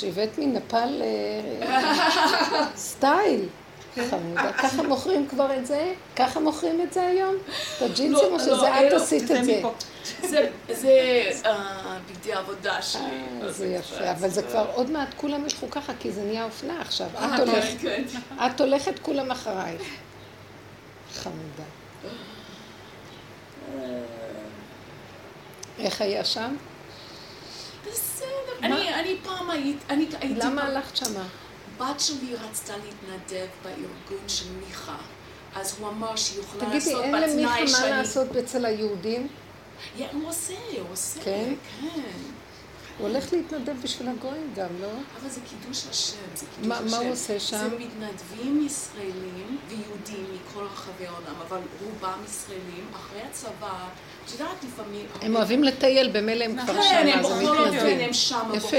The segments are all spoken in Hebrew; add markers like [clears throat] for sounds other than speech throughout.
שהבאת מנפאל אה, סטייל. חמודה. ככה מוכרים כבר את זה? ככה מוכרים את זה היום? את הג'ינסים לא, או לא, שזה את אלו, עשית את זה? זה- אה, בגדי עבודה שלי. אה, אז זה יפה, אבל זה כבר עוד מעט כולם ילכו ככה, כי זה נהיה אופנה עכשיו. את אה, הולכת, כן, כן. את הולכת כולם אחרייך. חמודה. איך היה שם? בסדר. אני אני פעם היית- אני הייתי... למה הלכת שמה? בת שלי רצתה להתנדב בארגון של מיכה. אז הוא אמר שהיא יכולה תגידי, לעשות אין למיכה בתנאי מה שאני... לעשות אצל היהודים? הוא עושה, הוא עושה. כן? כן. הוא הולך להתנדב בשביל הגויים גם, לא? אבל זה קידוש השם, זה קידוש מה- השם. מה הוא עושה שם? זה מתנדבים ישראלים ויהודים מכל רחבי העולם, אבל רובם ישראלים, אחרי הצבא, את יודעת לפעמים... הם אוהבים לטייל, במילא הם כבר כן, שם, אז הם מתנדבים. יפה.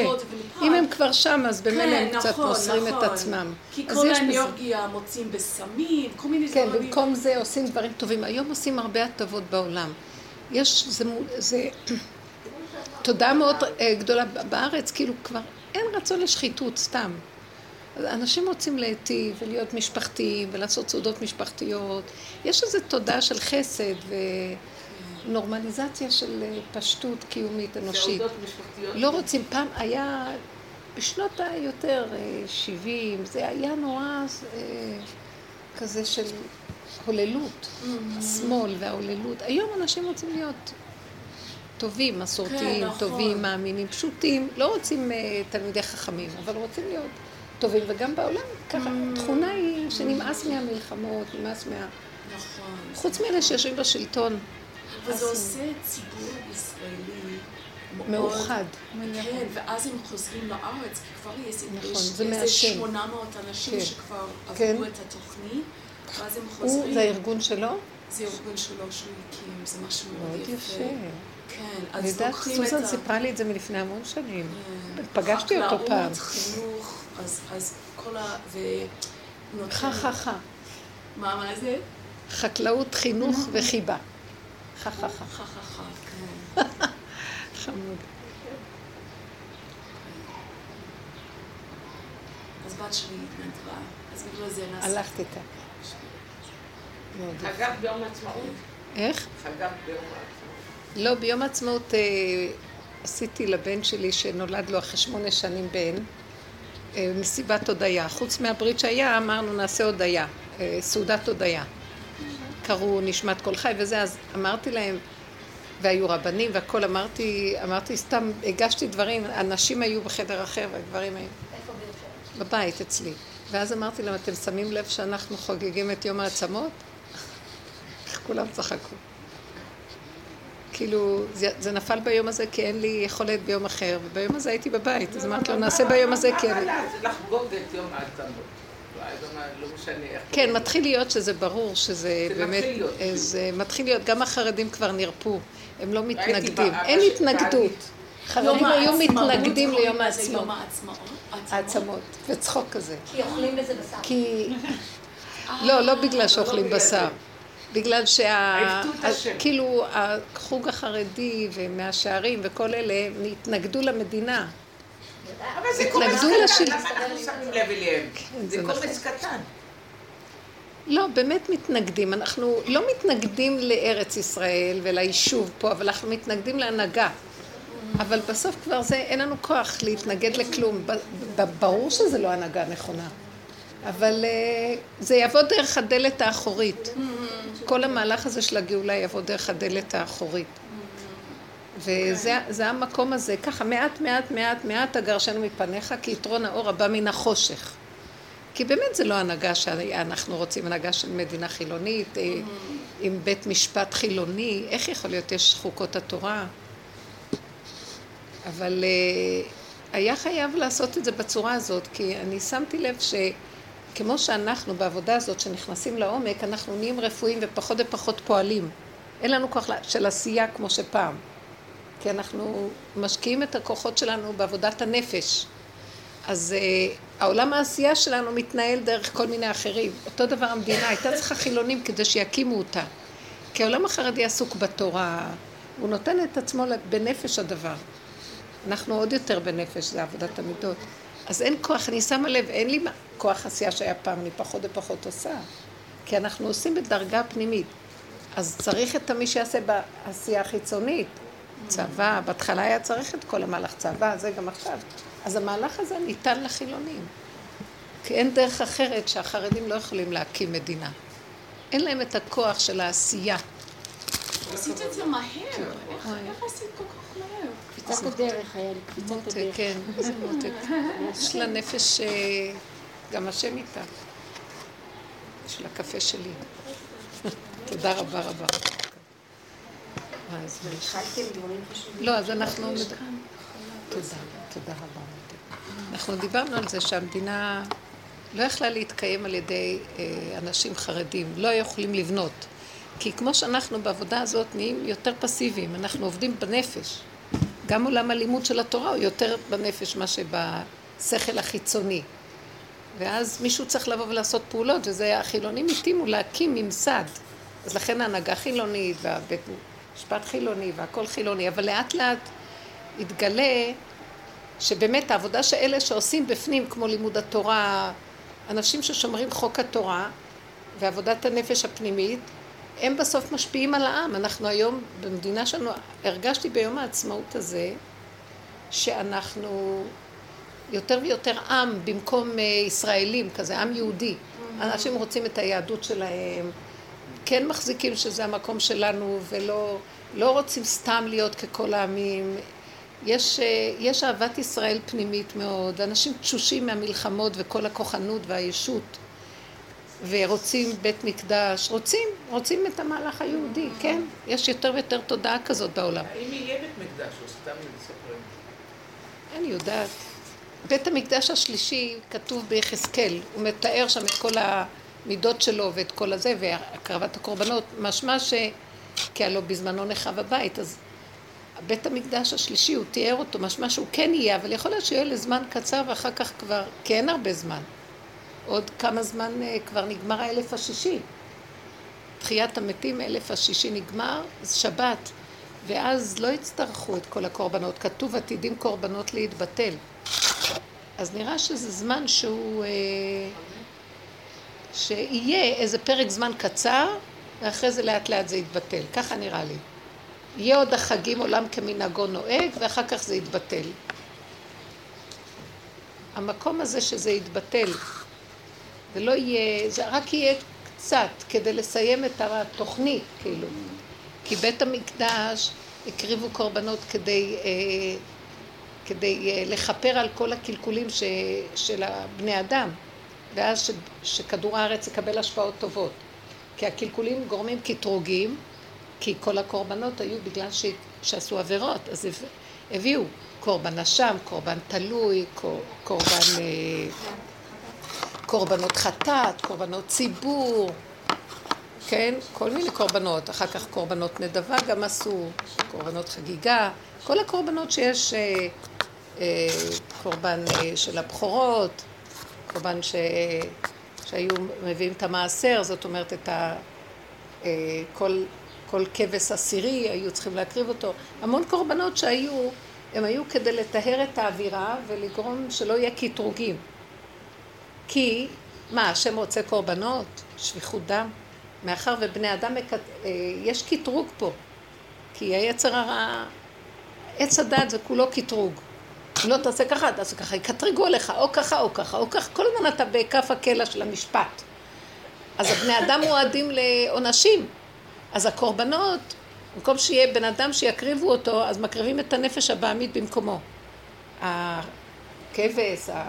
אם הם כבר שם, אז במילא כן, הם קצת נכון, מוסרים את נכון. עצמם. כי כל. האנרגיה מוצאים בסמים, כל מיני כן, דברים. במקום זה עושים דברים טובים. היום עושים הרבה הטבות בעולם. יש, זה, [clears throat] תודה מאוד אה, גדולה בארץ, כאילו כבר אין רצון לשחיתות, סתם. אנשים רוצים להיטיב ולהיות משפחתיים ולעשות סעודות משפחתיות. יש איזו תודה של חסד ונורמליזציה של אה, פשטות קיומית אנושית. לא רוצים, פעם היה, בשנות היותר אה, 70, זה היה נורא אה, כזה של הוללות, השמאל וההוללות. היום אנשים רוצים להיות טובים, מסורתיים, כן, נכון. טובים, מאמינים, פשוטים, לא רוצים אה, תלמידי חכמים, אבל רוצים להיות טובים, וגם בעולם ככה, תכונה היא שנמאס מהמלחמות, נמאס מה... נכון. חוץ מאלה שיושבים בשלטון, וזה עושה ציבור ישראלי. מאוחד. כן, ואז הם חוזרים לארץ, כי כבר יש נכון, איזה מהשם. 800 אנשים כן. שכבר כן. עברו את התוכנית, ואז הם חוזרים. זה הארגון שלו? זה ארגון שלו שהוא הקים, זה משהו מאוד יפה. כן, אני אז יודעת, לוקחים את סוזן ה... סיפרה לי את זה מלפני המון שנים. כן. פגשתי אותו פעם. חקלאות, חינוך, אז, אז כל ה... ו... חה חה חה. מה, מה זה? חקלאות, חינוך וחיבה. חה חה חה. חה חה חה, כן. חמוד. אז בת שלי התנדבה, אז בגלל זה נעשה... הלכת איתה. חגגת ביום העצמאות? איך? חגגת ביום העצמאות. לא, ביום העצמאות אה, עשיתי לבן שלי, שנולד לו אחרי שמונה שנים בן, אה, מסיבת הודיה. חוץ מהברית שהיה, אמרנו נעשה הודיה, אה, סעודת הודיה. קראו נשמת כל חי וזה, אז אמרתי להם, והיו רבנים והכל, אמרתי, אמרתי סתם, הגשתי דברים, הנשים היו בחדר אחר והגברים היו בבית אצלי. ואז אמרתי להם, אתם שמים לב שאנחנו חוגגים את יום העצמות? [laughs] כולם צחקו. כאילו, זה, זה נפל ביום הזה כי אין לי יכולת ביום אחר, וביום הזה הייתי בבית, אז אמרתי לו, נעשה ביום הזה כי אין לי... מה זה לחגוג את יום העצמאות? כן, מתחיל להיות שזה ברור שזה זה באמת... אה, זה מתחיל להיות, גם החרדים כבר נרפו, הם לא מתנגדים, אין התנגדות. יום חרדים היו מתנגדים קוראים ליום העצמאות. העצמות, וצחוק כזה. כי אוכלים בזה בשר. כי... לא, לא בגלל שאוכלים בגלל בשר. בגלל שה... כאילו, החוג החרדי ומהשערים וכל אלה, התנגדו למדינה. אבל זה קומץ קטן. למה אנחנו שמים לב אליהם? זה זה נכון. קומץ קטן. לא, באמת מתנגדים. אנחנו לא מתנגדים לארץ ישראל וליישוב פה, אבל אנחנו מתנגדים להנהגה. אבל בסוף כבר זה, אין לנו כוח להתנגד לכלום. ברור שזה לא הנהגה נכונה. אבל אה, זה יבוא דרך הדלת האחורית. כל המהלך הזה של הגאולה יבוא דרך הדלת האחורית. וזה זה המקום הזה, ככה מעט מעט מעט מעט תגרשנו מפניך כי יתרון האור הבא מן החושך. כי באמת זה לא הנהגה שאנחנו רוצים, הנהגה של מדינה חילונית, אה, עם בית משפט חילוני, איך יכול להיות, יש חוקות התורה? אבל אה, היה חייב לעשות את זה בצורה הזאת, כי אני שמתי לב שכמו שאנחנו בעבודה הזאת, שנכנסים לעומק, אנחנו נהיים רפואיים ופחות ופחות פועלים. אין לנו כוח של עשייה כמו שפעם. כי אנחנו משקיעים את הכוחות שלנו בעבודת הנפש. אז uh, העולם העשייה שלנו מתנהל דרך כל מיני אחרים. אותו דבר המדינה, הייתה צריכה חילונים כדי שיקימו אותה. כי העולם החרדי עסוק בתורה, הוא נותן את עצמו בנפש הדבר. אנחנו עוד יותר בנפש, זה עבודת המידות. אז אין כוח, אני שמה לב, אין לי כוח עשייה שהיה פעם, אני פחות ופחות עושה. כי אנחנו עושים בדרגה פנימית. אז צריך את מי שיעשה בעשייה החיצונית. צבא, בהתחלה היה צריך את כל המהלך צבא, זה גם עכשיו. אז המהלך הזה ניתן לחילונים. כי אין דרך אחרת שהחרדים לא יכולים להקים מדינה. אין להם את הכוח של העשייה. עשית את זה מהר. איך עשית כל כך מהר? קפיצת הדרך היה לי, קפיצת מותק, הדרך. כן, איזה מותק. [laughs] יש לה נפש, אה, גם השם איתה. של הקפה שלי. [laughs] תודה רבה רבה. אז מה חשובים. לא, אז אנחנו... תודה, תודה רבה. אנחנו דיברנו על זה שהמדינה לא יכלה להתקיים על ידי אה, אנשים חרדים, לא יכולים לבנות. כי כמו שאנחנו בעבודה הזאת נהיים יותר פסיביים, אנחנו עובדים בנפש. גם עולם הלימוד של התורה הוא יותר בנפש מאשר בשכל החיצוני. ואז מישהו צריך לבוא ולעשות פעולות, וזה החילונים התאימו להקים ממסד. אז לכן ההנהגה חילונית, והבית משפט חילוני, והכל חילוני, אבל לאט לאט התגלה שבאמת העבודה שאלה שעושים בפנים, כמו לימוד התורה, אנשים ששומרים חוק התורה ועבודת הנפש הפנימית, הם בסוף משפיעים על העם. אנחנו היום במדינה שלנו, הרגשתי ביום העצמאות הזה, שאנחנו יותר ויותר עם במקום אה, ישראלים, כזה עם יהודי. אנשים רוצים את היהדות שלהם, כן מחזיקים שזה המקום שלנו, ולא לא רוצים סתם להיות ככל העמים. יש, אה, יש אהבת ישראל פנימית מאוד, אנשים תשושים מהמלחמות וכל הכוחנות והישות, ורוצים בית מקדש, רוצים, רוצים את המהלך היהודי, כן? יש יותר ויותר תודעה כזאת בעולם. האם יהיה בית מקדש או סתם מספרים? אני יודעת. בית המקדש השלישי כתוב ביחזקאל, הוא מתאר שם את כל המידות שלו ואת כל הזה, והקרבת הקורבנות, משמע ש... כי הלוא בזמנו נחרב הבית, אז בית המקדש השלישי, הוא תיאר אותו, משמע שהוא כן יהיה, אבל יכול להיות שיהיה לזמן קצר ואחר כך כבר, כי אין הרבה זמן. עוד כמה זמן אה, כבר נגמר האלף השישי. תחיית המתים, אלף השישי נגמר, זה שבת. ואז לא יצטרכו את כל הקורבנות. כתוב עתידים קורבנות להתבטל. אז נראה שזה זמן שהוא... אה, שיהיה איזה פרק זמן קצר, ואחרי זה לאט לאט זה יתבטל. ככה נראה לי. יהיה עוד החגים עולם כמנהגו נוהג, ואחר כך זה יתבטל. המקום הזה שזה יתבטל, ולא יהיה, זה רק יהיה קצת כדי לסיים את התוכנית, כאילו. כי בית המקדש הקריבו קורבנות כדי, אה, כדי אה, לכפר על כל הקלקולים ש, של הבני אדם, ואז ש, שכדור הארץ יקבל השפעות טובות. כי הקלקולים גורמים קטרוגים, כי כל הקורבנות היו בגלל ש, שעשו עבירות, אז הב- הביאו קורבן אשם, קורבן תלוי, קור- קורבן... אה, קורבנות חטאת, קורבנות ציבור, כן? כל מיני קורבנות. אחר כך קורבנות נדבה גם עשו, קורבנות חגיגה. כל הקורבנות שיש, אה, אה, קורבן אה, של הבכורות, קורבן ש... שהיו מביאים את המעשר, זאת אומרת את ה... אה, כל, כל כבש עשירי היו צריכים להקריב אותו. המון קורבנות שהיו, הם היו כדי לטהר את האווירה ולגרום שלא יהיה קטרוגים. כי, מה, השם רוצה קורבנות? שפיכות דם? מאחר ובני אדם, מקט... אה, יש קטרוג פה. כי היצר הרע, עץ הדת זה כולו קטרוג. לא תעשה ככה, תעשה ככה, יקטרגו עליך, או ככה או ככה או ככה, כל הזמן אתה בכף הקלע של המשפט. אז הבני אדם מועדים לעונשים. אז הקורבנות, במקום שיהיה בן אדם שיקריבו אותו, אז מקריבים את הנפש הבעמית במקומו. הכבש, ה...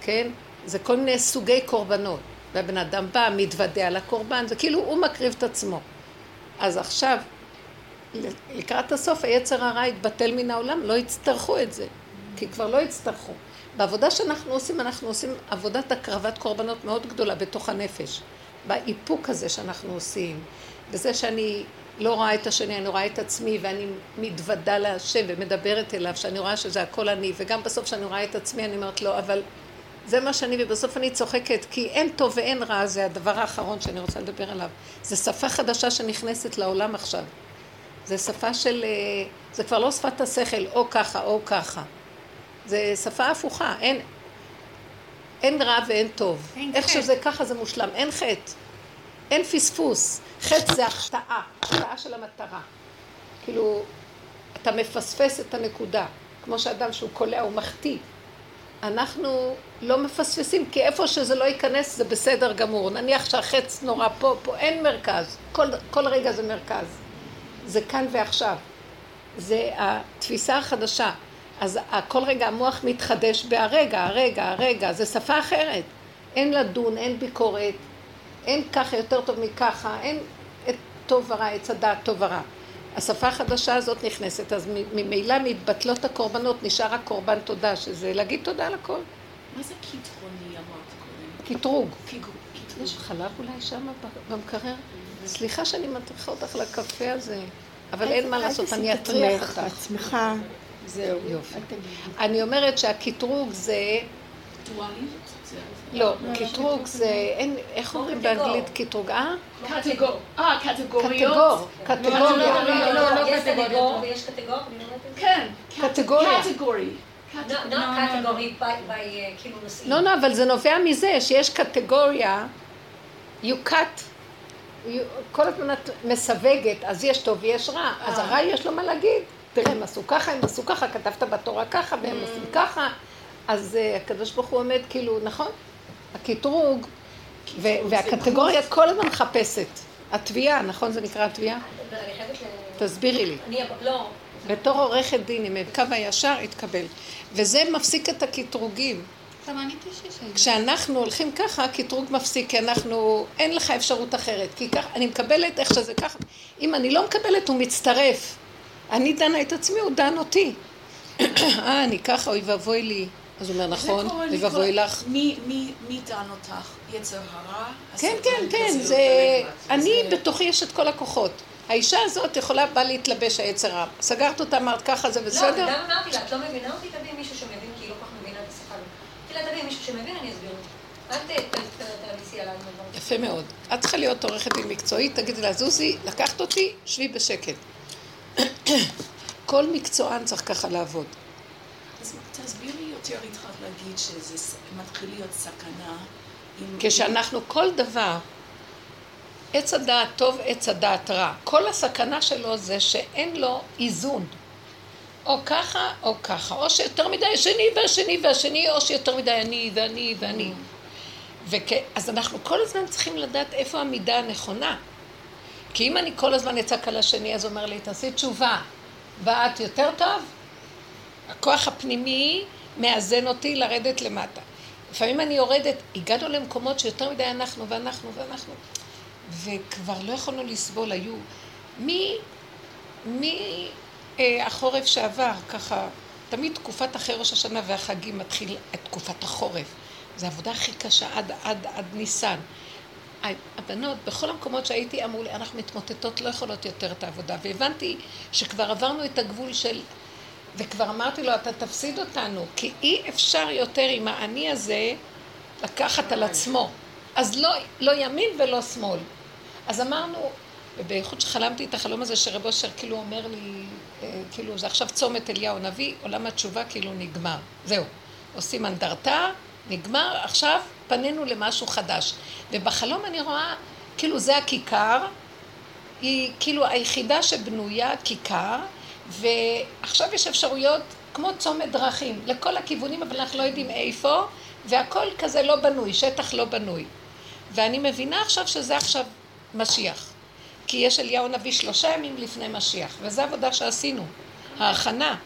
כן? זה כל מיני סוגי קורבנות. והבן אדם בא, מתוודה על הקורבן, זה כאילו הוא מקריב את עצמו. אז עכשיו, לקראת הסוף היצר הרע יתבטל מן העולם, לא יצטרכו את זה, כי כבר לא יצטרכו. בעבודה שאנחנו עושים, אנחנו עושים עבודת הקרבת קורבנות מאוד גדולה בתוך הנפש. באיפוק הזה שאנחנו עושים, בזה שאני לא רואה את השני, אני רואה את עצמי ואני מתוודה להשם ומדברת אליו, שאני רואה שזה הכל אני, וגם בסוף שאני רואה את עצמי אני אומרת לא, אבל זה מה שאני, ובסוף אני צוחקת, כי אין טוב ואין רע, זה הדבר האחרון שאני רוצה לדבר עליו. זו שפה חדשה שנכנסת לעולם עכשיו. זה שפה של, אה, זה כבר לא שפת השכל, או ככה או ככה. זה שפה הפוכה, אין, אין רע ואין טוב. אין איך חטא. שזה ככה זה מושלם, אין חטא. אין פספוס. חטא זה החטאה, החטאה של המטרה. כאילו, אתה מפספס את הנקודה. כמו שאדם שהוא קולע, הוא מחטיא. אנחנו לא מפספסים, כי איפה שזה לא ייכנס זה בסדר גמור. נניח שהחץ נורא פה, פה אין מרכז. כל, כל רגע זה מרכז. זה כאן ועכשיו. זה התפיסה החדשה. אז כל רגע המוח מתחדש בהרגע, הרגע, הרגע. זה שפה אחרת. אין לדון, אין ביקורת, אין ככה יותר טוב מככה, אין את טוב ורע, עץ הדעת טוב ורע. השפה החדשה הזאת נכנסת, אז ממילא מתבטלות הקורבנות, נשאר רק קורבן תודה, שזה להגיד תודה על הכל. מה זה קיטרוני אמרת קודם? קטרוג. קיטרוני. יש חלב אולי שם במקרר? סליחה שאני מטריחה אותך לקפה הזה, אבל אין מה לעשות, אני אטריח אותך. זהו. יופי. אני אומרת שהקטרוג זה, דואליות? זה- לא, קטרוג זה, אין, איך אומרים באנגלית קטרוג, אה? קטגור. אה, קטגוריות? קטגור, קטגוריה. לא, לא, לא יש קטגוריות. קטגור לא. כן. קטגוריה. קטגורי. No, לא, not לא, לא. category by, by uh, כאילו. לא, לא, אבל זה נובע מזה שיש קטגוריה, you cut, you, כל הזמן את מסווגת, אז יש טוב ויש רע, אז הרע יש לו מה להגיד. תראה, הם עשו ככה, הם עשו ככה, כתבת בתורה ככה, והם עושים ככה, אז uh, הקדוש ברוך הוא עומד כאילו, נכון? הקטרוג, והקטגוריה כל הזמן מחפשת. התביעה, נכון זה נקרא התביעה? תסבירי לי. לא, בתור עורכת דין, עם קו הישר, התקבל. וזה מפסיק את הקטרוגים. כשאנחנו הולכים ככה, הקטרוג מפסיק, כי אנחנו, אין לך אפשרות אחרת. כי ככה, אני מקבלת איך שזה ככה. אם אני לא מקבלת, הוא מצטרף. אני דנה את עצמי, הוא דן אותי. [clears throat] אה, אני ככה, אוי ואבוי לי. אז הוא אומר, נכון, אוי ואבוי לך. מי- מי מי דן אותך? יצר הרע? כן, כן, כן? זה... אני, בתוכי יש את כל הכוחות. האישה הזאת יכולה בא להתלבש היצר רע. סגרת אותה, אמרת ככה, זה לא, בסדר? גם אמרתי לה, את לא מבינה אותי, תביאי מישהו שמבין, כי היא לא כל כך מבינה את השפה. תגידי לה, תביאי מישהו שמבין, אני אסביר. אל ת- ת- ת- תעמיסי עליי. יפה מאוד. את צריכה להיות עורכת דין מקצועית, תגידי לה, זוזי, לקחת אותי, שבי בשקט. [coughs] כל מקצוען צריך ככה לעבוד. אז תסבירי יותר התחלת להגיד שזה מתחיל להיות סכנה. כשאנחנו כל דבר, עץ הדעת טוב, עץ הדעת רע. כל הסכנה שלו זה שאין לו איזון. או ככה או ככה, או שיותר מדי השני והשני והשני, או שיותר מדי אני ואני ואני. וכ... אז אנחנו כל הזמן צריכים לדעת איפה המידה הנכונה. כי אם אני כל הזמן אצעק על השני, אז הוא אומר לי, תעשי תשובה. ואת יותר טוב? הכוח הפנימי מאזן אותי לרדת למטה. לפעמים אני יורדת, הגענו למקומות שיותר מדי אנחנו ואנחנו ואנחנו, וכבר לא יכולנו לסבול, היו מהחורף שעבר, ככה, תמיד תקופת אחרי ראש השנה והחגים מתחיל את תקופת החורף. זו העבודה הכי קשה עד, עד, עד ניסן. הבנות, בכל המקומות שהייתי, אמרו לי, אנחנו מתמוטטות, לא יכולות יותר את העבודה. והבנתי שכבר עברנו את הגבול של... וכבר אמרתי לו, אתה תפסיד אותנו, כי אי אפשר יותר עם האני הזה לקחת על עצמו. אז לא, לא ימין ולא שמאל. אז אמרנו, ובייחוד שחלמתי את החלום הזה שרב אושר כאילו אומר לי, אה, כאילו זה עכשיו צומת אליהו הנביא, עולם התשובה כאילו נגמר. זהו. עושים אנדרטה, נגמר, עכשיו פנינו למשהו חדש. ובחלום אני רואה, כאילו זה הכיכר, היא כאילו היחידה שבנויה כיכר, ועכשיו יש אפשרויות כמו צומת דרכים, לכל הכיוונים, אבל אנחנו לא יודעים איפה, והכל כזה לא בנוי, שטח לא בנוי. ואני מבינה עכשיו שזה עכשיו משיח. כי יש אליהו נביא שלושה ימים לפני משיח, וזו עבודה שעשינו, ההכנה.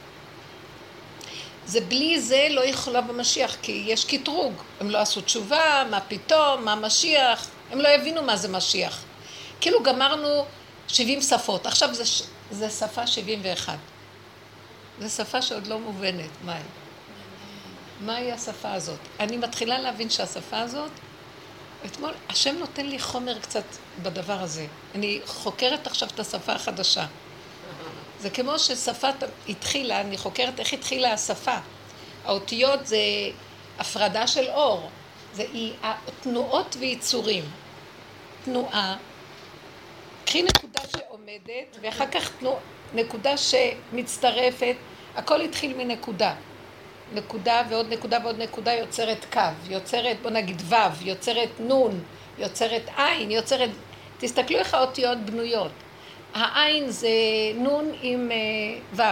זה בלי זה לא יכולה במשיח, כי יש קטרוג. הם לא עשו תשובה, מה פתאום, מה משיח, הם לא הבינו מה זה משיח. כאילו גמרנו 70 שפות, עכשיו זה, זה שפה 71. זו שפה שעוד לא מובנת, מהי? מהי השפה הזאת? אני מתחילה להבין שהשפה הזאת, אתמול, השם נותן לי חומר קצת בדבר הזה. אני חוקרת עכשיו את השפה החדשה. זה כמו ששפה התחילה, אני חוקרת איך התחילה השפה. האותיות זה הפרדה של אור. זה היא- תנועות ויצורים. תנועה, קחי נקודה שעומדת, ואחר כך תנו, נקודה שמצטרפת, הכל התחיל מנקודה. נקודה ועוד נקודה ועוד נקודה יוצרת קו, יוצרת, בוא נגיד ו', יוצרת נ', יוצרת עין, יוצרת... תסתכלו איך האותיות בנויות. העין זה נ' עם ו',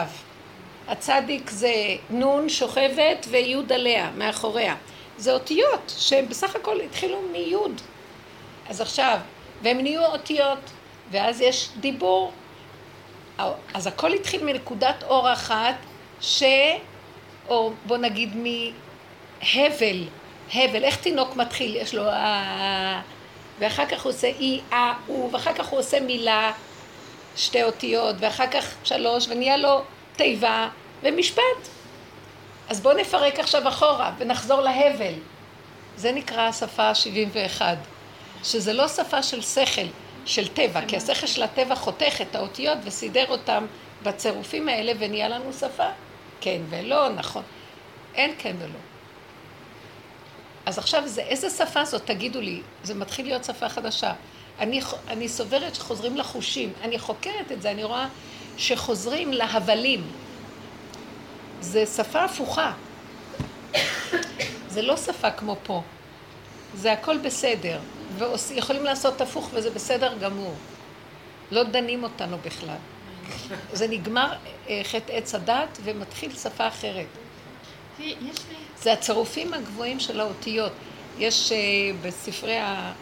הצדיק זה נ' שוכבת וי' עליה, מאחוריה. זה אותיות שהן בסך הכל התחילו מי'. אז עכשיו, והם נהיו אותיות, ואז יש דיבור. אז הכל התחיל מנקודת אור אחת, ש... או בוא נגיד מהבל, הבל, איך תינוק מתחיל? יש לו אה... ואחר כך הוא עושה אי, אה, הוא, ואחר כך הוא עושה מילה, שתי אותיות, ואחר כך שלוש, ונהיה לו תיבה ומשפט. אז בואו נפרק עכשיו אחורה ונחזור להבל. זה נקרא השפה ה-71, שזה לא שפה של שכל, של טבע, כי השכל של הטבע חותך את האותיות וסידר אותם בצירופים האלה ונהיה לנו שפה. כן ולא, נכון. אין כן ולא. אז עכשיו זה, איזה שפה זאת? תגידו לי. זה מתחיל להיות שפה חדשה. אני, אני סוברת שחוזרים לחושים. אני חוקרת את זה, אני רואה שחוזרים להבלים. זה שפה הפוכה. זה לא שפה כמו פה. זה הכל בסדר. ויכולים לעשות הפוך וזה בסדר גמור. לא דנים אותנו בכלל. זה נגמר אה, חטא עץ הדת ומתחיל שפה אחרת. זה הצירופים הגבוהים של האותיות. יש אה, בספרי ה...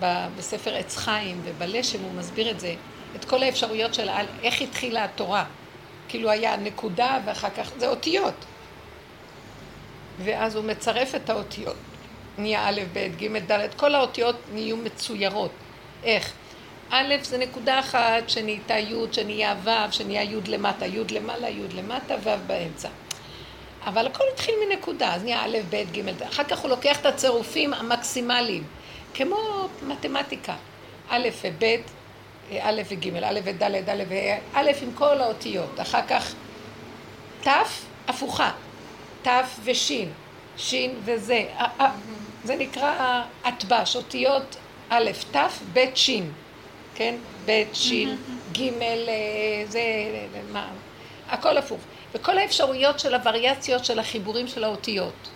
בספר עץ חיים ובלשם הוא מסביר את זה, את כל האפשרויות של איך התחילה התורה. כאילו היה נקודה ואחר כך, זה אותיות. ואז הוא מצרף את האותיות. נהיה א', ב', ג', ד', כל האותיות נהיו מצוירות. איך? א' זה נקודה אחת שנהייתה י', שנהיה ו', שנהיה י' למטה, י' למעלה, י' למטה, ו' באמצע. אבל הכל התחיל מנקודה, אז נהיה א', ב', ג', אחר כך הוא לוקח את הצירופים המקסימליים, כמו מתמטיקה, א' וב', א' וג', א' וד', ד' וה', א' עם כל האותיות, אחר כך ת' הפוכה, ת' וש', ש' וזה, זה נקרא אטבש, אותיות א', ת', ב', ש', כן? ב', ש', ג', אה, זה, מה, הכל הפוך. וכל האפשרויות של הווריאציות של החיבורים של האותיות.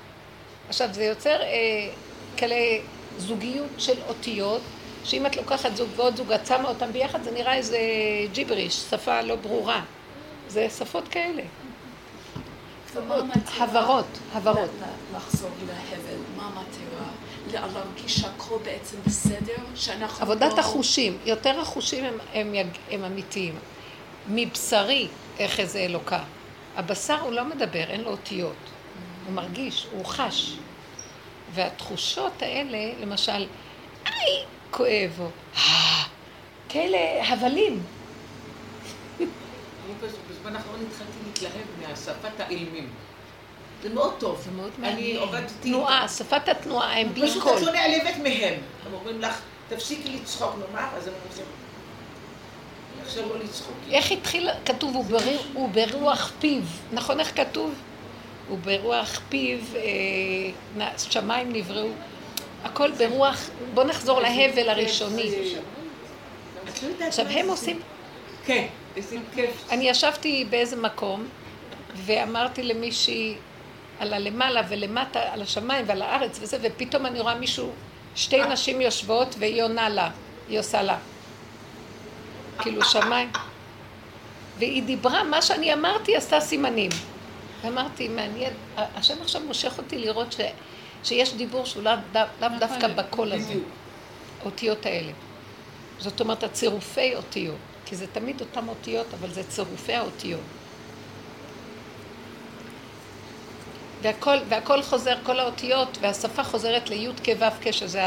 עכשיו, זה יוצר אה, כאלה זוגיות של אותיות, שאם את לוקחת זוג ועוד זוג, את שמה אותם ביחד, זה נראה איזה ג'יבריש, שפה לא ברורה. זה שפות כאלה. הברות, הברות. לחזור להבל, מה המטרה? להרגיש שהכל בעצם בסדר? שאנחנו עבודת החושים, יותר החושים הם אמיתיים. מבשרי איך איזה אלוקה. הבשר הוא לא מדבר, אין לו אותיות. הוא מרגיש, הוא חש. והתחושות האלה, למשל, איי, כואב, או כאלה הבלים. בזמן האחרון התחלתי להתלהב מהשפת האילמים. זה מאוד טוב. זה מאוד מעניין. אני עובדת... תנועה, שפת התנועה, הם בלי פשוט קול. את לא נעלבת מהם. הם אומרים לך, תפסיקי לצחוק, נו מה? אז הם אומרים, עכשיו לא לצחוק. איך התחיל, כתוב. הוא ברוח פיו, נכון איך כתוב? הוא ברוח פיו, אה, שמיים נבראו, הכל ברוח, בוא נחזור להבל הראשוני. עכשיו הם עושים, כן, איזה כיף. אני ישבתי באיזה מקום ואמרתי למישהי על הלמעלה ולמטה, על השמיים ועל הארץ וזה, ופתאום אני רואה מישהו, שתי נשים יושבות והיא עונה לה, היא עושה לה. כאילו שמיים. והיא דיברה, מה שאני אמרתי עשתה סימנים. אמרתי, מעניין, השם עכשיו מושך אותי לראות ש, שיש דיבור שהוא לאו לאו דווקא בקול הזה, אותיות האלה. זאת אומרת, הצירופי אותיות, כי זה תמיד אותן אותיות, אבל זה צירופי האותיות. והכל, והכל חוזר, כל האותיות, והשפה חוזרת לי' כו' כ', שזה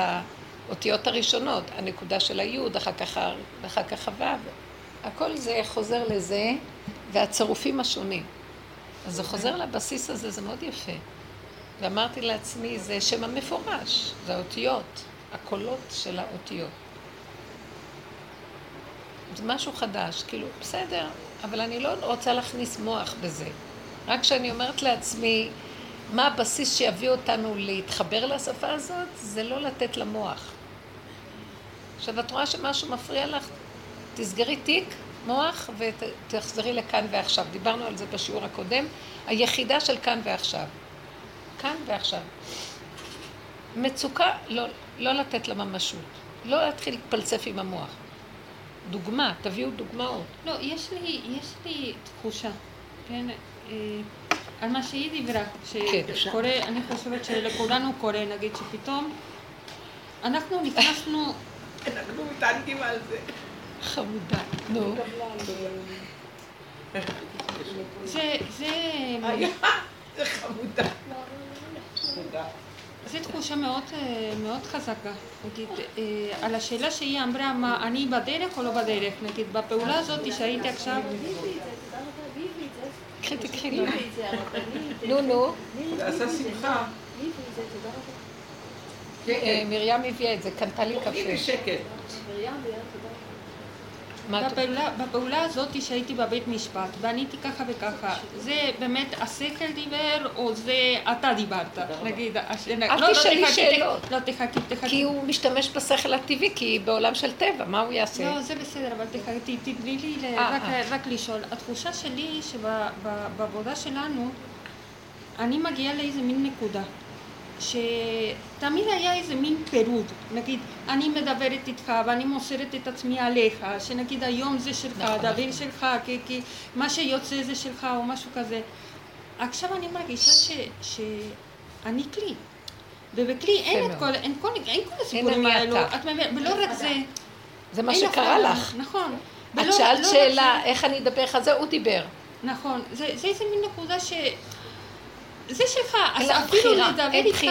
האותיות הראשונות, הנקודה של היוד, אחר כך, אחר כך הוו, הכל זה חוזר לזה, והצירופים השונים. אז זה חוזר לבסיס הזה, זה מאוד יפה. ואמרתי לעצמי, זה שם המפורש, זה האותיות, הקולות של האותיות. זה משהו חדש, כאילו, בסדר, אבל אני לא רוצה להכניס מוח בזה. רק כשאני אומרת לעצמי, מה הבסיס שיביא אותנו להתחבר לשפה הזאת, זה לא לתת למוח. עכשיו, את רואה שמשהו מפריע לך? תסגרי תיק מוח ותחזרי לכאן ועכשיו. דיברנו על זה בשיעור הקודם, היחידה של כאן ועכשיו. כאן ועכשיו. מצוקה, לא, לא לתת לה ממשות. לא להתחיל להתפלסף עם המוח. דוגמה, תביאו דוגמאות. לא, יש לי, יש לי תחושה, כן, אה, על מה שהיא דיברה, כן, שקורה, אני חושבת שלכולנו קורה, נגיד שפתאום אנחנו נכנסנו, אנחנו מתענגים על זה. חמודה. נו. זה, זה, זה חמודה. זו תחושה מאוד, אה, מאוד חזקה, נגיד, אה, על השאלה שהיא אמרה, מה, אני בדרך או לא בדרך, נגיד, בפעולה הזאת שהייתי עכשיו, קחי, תקחי לו. נו, נו. עשה שמחה. אה, מרים הביאה את זה, קנתה לי קפה. שקט. מה את- בפעולה, בפעולה הזאת שהייתי בבית משפט, ועניתי ככה וככה, זה באמת השכל דיבר, או זה אתה דיברת? נגיד, אל תשאלי תחכי, שאלות. לא, תחכי, תחכי. כי הוא משתמש בשכל הטבעי, כי בעולם של טבע, מה הוא יעשה? לא, זה בסדר, אבל תחכי, תתני לי אה, אה. רק לשאול. התחושה שלי שבעבודה שלנו, אני מגיעה לאיזה מין נקודה, שתמיד היה איזה מין פירוד, נגיד, אני מדברת איתך ואני מוסרת את עצמי עליך, שנגיד היום זה שלך, נכון, הדבר נכון. שלך, כי, כי מה שיוצא זה שלך או משהו כזה. עכשיו אני מרגישה ש, שאני כלי. ובכלי אין את. כל, אין כל, אין כל הסיפורים האלו. את מבינה, ולא רק זה, זה מה שקרה הפרדה, לך. נכון. את שאלת לא שאלה, איך אני אדבר לך, זה הוא דיבר. נכון, זה, זה איזה מין נקודה ש... זה שלך, אז אפילו לדבר איתך.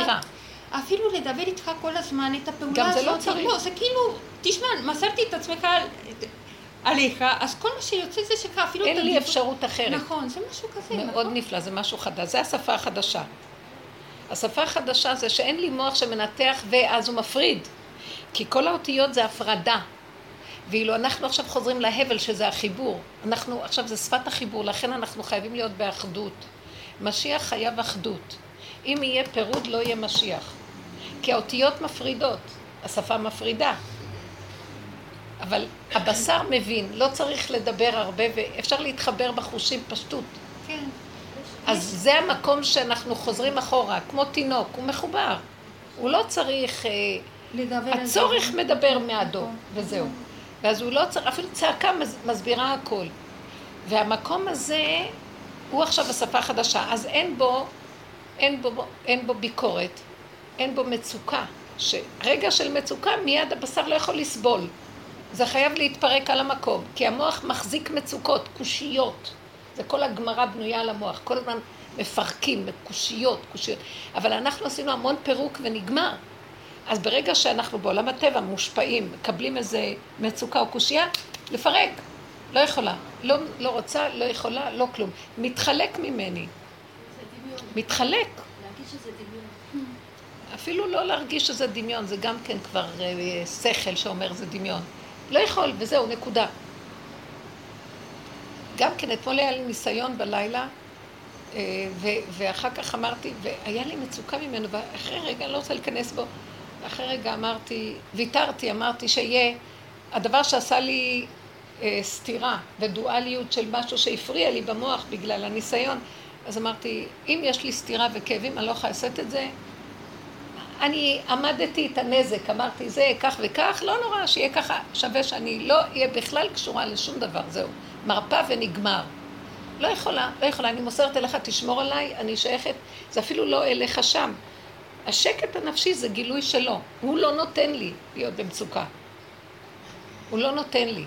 אפילו לדבר איתך כל הזמן, את הפעולה גם זה הזאת, לא צריך. לא, זה כאילו, תשמע, מסרתי את עצמך על- עליך, אז כל מה שיוצא זה שלך, אפילו אין לי אפשרות אחרת. נכון, זה משהו כזה, מאוד נכון? נפלא, זה משהו חדש. זה השפה החדשה. השפה החדשה זה שאין לי מוח שמנתח ואז הוא מפריד. כי כל האותיות זה הפרדה. ואילו אנחנו עכשיו חוזרים להבל שזה החיבור. אנחנו, עכשיו זה שפת החיבור, לכן אנחנו חייבים להיות באחדות. משיח חייב אחדות. אם יהיה פירוד לא יהיה משיח. כי האותיות מפרידות, השפה מפרידה. אבל הבשר מבין, לא צריך לדבר הרבה ואפשר להתחבר בחושים פשטות. כן. אז זה המקום שאנחנו חוזרים אחורה, כמו תינוק, הוא מחובר. הוא לא צריך, אה, לדבר על זה. הצורך מדבר מעדו, נכון. וזהו. ואז הוא לא צריך, אפילו צעקה מס- מסבירה הכל. והמקום הזה הוא עכשיו השפה החדשה, אז אין בו, אין בו, אין בו ביקורת, אין בו מצוקה. שרגע של מצוקה מיד הבשר לא יכול לסבול. זה חייב להתפרק על המקום, כי המוח מחזיק מצוקות, קושיות. זה כל הגמרא בנויה על המוח, כל הזמן מפרקים, קושיות, קושיות. אבל אנחנו עשינו המון פירוק ונגמר. אז ברגע שאנחנו בעולם הטבע מושפעים, מקבלים איזה מצוקה או קושייה, לפרק. לא יכולה. לא, לא רוצה, לא יכולה, לא כלום. מתחלק ממני. מתחלק. אפילו לא להרגיש שזה דמיון, זה גם כן כבר אה, שכל שאומר זה דמיון. לא יכול, וזהו, נקודה. גם כן, אתמול היה לי ניסיון בלילה, אה, ו- ואחר כך אמרתי, והיה לי מצוקה ממנו, ואחרי רגע, אני לא רוצה להיכנס בו, אחרי רגע אמרתי, ויתרתי, אמרתי שיהיה, הדבר שעשה לי אה, סתירה ודואליות של משהו שהפריע לי במוח בגלל הניסיון, אז אמרתי, אם יש לי סתירה וכאבים, אני לא יכולה לעשות את זה, אני עמדתי את הנזק, אמרתי זה כך וכך, לא נורא, שיהיה ככה, שווה שאני לא אהיה בכלל קשורה לשום דבר, זהו. מרפה ונגמר. לא יכולה, לא יכולה, אני מוסרת אליך, תשמור עליי, אני שייכת, זה אפילו לא אליך שם. השקט הנפשי זה גילוי שלו, הוא לא נותן לי להיות במצוקה. הוא לא נותן לי.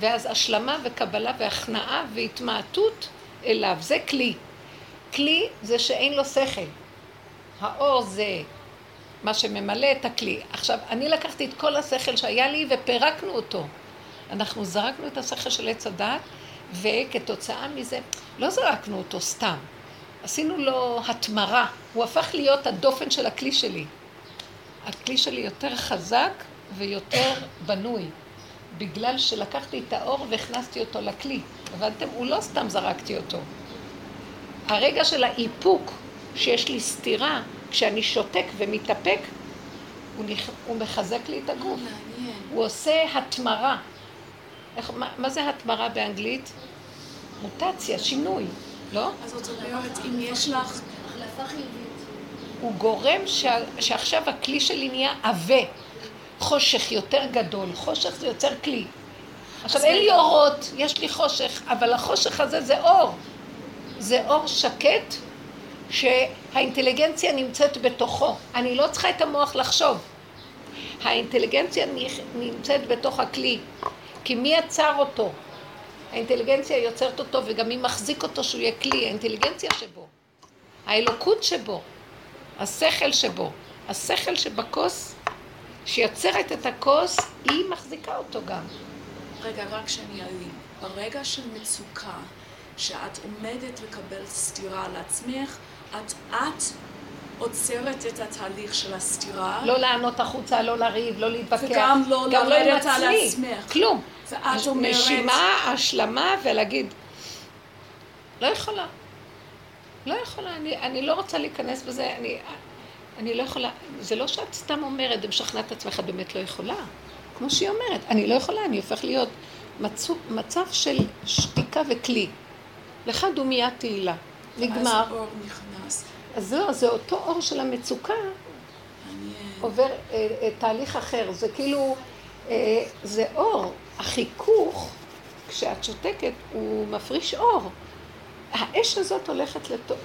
ואז השלמה וקבלה והכנעה והתמעטות אליו, זה כלי. כלי זה שאין לו שכל. האור זה מה שממלא את הכלי. עכשיו, אני לקחתי את כל השכל שהיה לי ופירקנו אותו. אנחנו זרקנו את השכל של עץ הדת, וכתוצאה מזה, לא זרקנו אותו סתם. עשינו לו התמרה. הוא הפך להיות הדופן של הכלי שלי. הכלי שלי יותר חזק ויותר בנוי. בגלל שלקחתי את האור והכנסתי אותו לכלי. הבנתם? הוא לא סתם זרקתי אותו. הרגע של האיפוק, שיש לי סתירה, כשאני שותק ומתאפק, הוא, נכ... הוא מחזק לי את הגוף. מעניין. הוא עושה התמרה. איך, מה, מה זה התמרה באנגלית? מוטציה, שינוי, לא? אז זאת אומרת, אם יש לך... הוא גורם ש... שעכשיו הכלי שלי נהיה עבה. חושך יותר גדול, חושך זה יוצר כלי. עכשיו אין לי אורות, יש לי חושך, אבל החושך הזה זה אור. זה אור שקט שהאינטליגנציה נמצאת בתוכו. אני לא צריכה את המוח לחשוב. האינטליגנציה נמצאת בתוך הכלי. כי מי יצר אותו? האינטליגנציה יוצרת אותו וגם מי מחזיק אותו שהוא יהיה כלי, האינטליגנציה שבו, האלוקות שבו, השכל שבו, השכל שבכוס, שיוצרת את הכוס, היא מחזיקה אותו גם. רגע, רק שאני אבין. ברגע של מצוקה, שאת עומדת לקבל סטירה על עצמך, את, את עוצרת את התהליך של הסתירה. לא לענות החוצה, לא לריב, לא להתווכח. וגם לא לא לרדת על עצמי. עצמך. כלום. ואת אומרת... נשימה, השלמה, ולהגיד, לא יכולה. לא יכולה, אני, אני לא רוצה להיכנס בזה, אני, אני לא יכולה, זה לא שאת סתם אומרת ומשכנעת את עצמך, את באמת לא יכולה. כמו שהיא אומרת, אני לא יכולה, אני הופך להיות מצו, מצב של שתיקה וכלי. לך דומיית תהילה. נגמר. ואז האור נכנס. אז לא, זה אותו אור של המצוקה מעניין. עובר אה, אה, תהליך אחר. זה כאילו, אה, זה אור. החיכוך, כשאת שותקת, הוא מפריש אור. האש הזאת הולכת.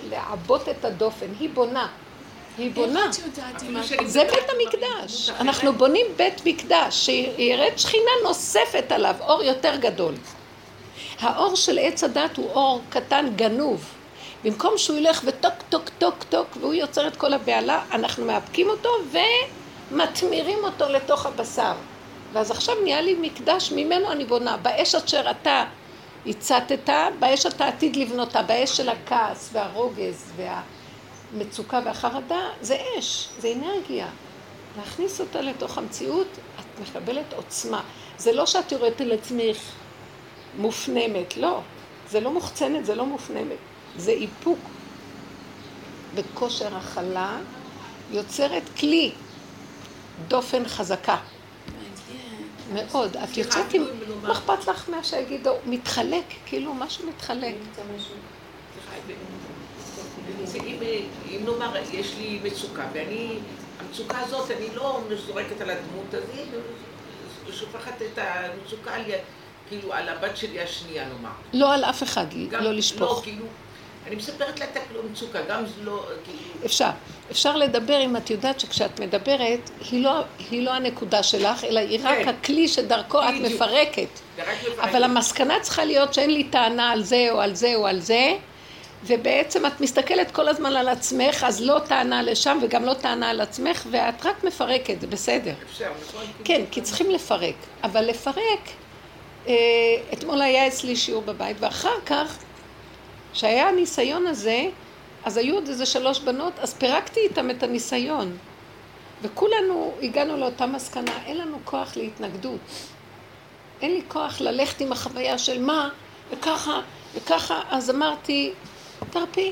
לעבות את הדופן, היא בונה. היא בונה. איך את יודעת אם אפילו את... שאני זה בית המקדש. אנחנו. בונים בית מקדש, שירד שכינה נוספת עליו, אור יותר גדול. האור של עץ הדעת הוא אור קטן גנוב. במקום שהוא ילך וטוק טוק טוק טוק והוא יוצר את כל הבהלה, אנחנו מאפקים אותו ומטמירים אותו לתוך הבשר. ואז עכשיו נהיה לי מקדש, ממנו אני בונה. באש אשר אתה הצתת, באש אתה עתיד לבנותה, באש של הכעס והרוגז והמצוקה והחרדה, זה אש, זה אנרגיה. להכניס אותה לתוך המציאות, את מקבלת עוצמה. זה לא שאת יורדת על עצמך מופנמת, לא. זה לא מוחצנת, זה לא מופנמת. זה איפוק בכושר הכלה, יוצרת כלי, דופן חזקה. מאוד. את יוצאת עם... אפילו אם נאמר- מה אכפת לך מה שיגידו? מתחלק, כאילו משהו מתחלק. אם, אם נאמר, יש לי מצוקה, ואני, המצוקה הזאת, אני לא זורקת על הדמות הזאת, שופכת את המצוקה על, י- כאילו, על הבת שלי השנייה, נאמר. לא על אף אחד, גם- לא לשפוך. לא, כאילו, אני מספרת לה את המצוקה, גם לא, כאילו... אפשר. אפשר לדבר אם את יודעת שכשאת מדברת, היא לא, היא לא הנקודה שלך, אלא היא רק כן. הכלי שדרכו את בדיוק. מפרקת. זה רק מפרק. אבל המסקנה צריכה להיות שאין לי טענה על זה או על זה או על זה, ובעצם את מסתכלת כל הזמן על עצמך, אז לא טענה לשם וגם לא טענה על עצמך, ואת רק מפרקת, זה בסדר. אפשר, נכון? כן, כי צריכים לפרק. אבל לפרק, אה, אתמול היה אצלי שיעור בבית, ואחר כך, כשהיה הניסיון הזה, אז היו עוד איזה שלוש בנות, אז פירקתי איתם את הניסיון. וכולנו הגענו לאותה מסקנה, אין לנו כוח להתנגדות. אין לי כוח ללכת עם החוויה של מה, וככה, וככה, אז אמרתי, תרפי.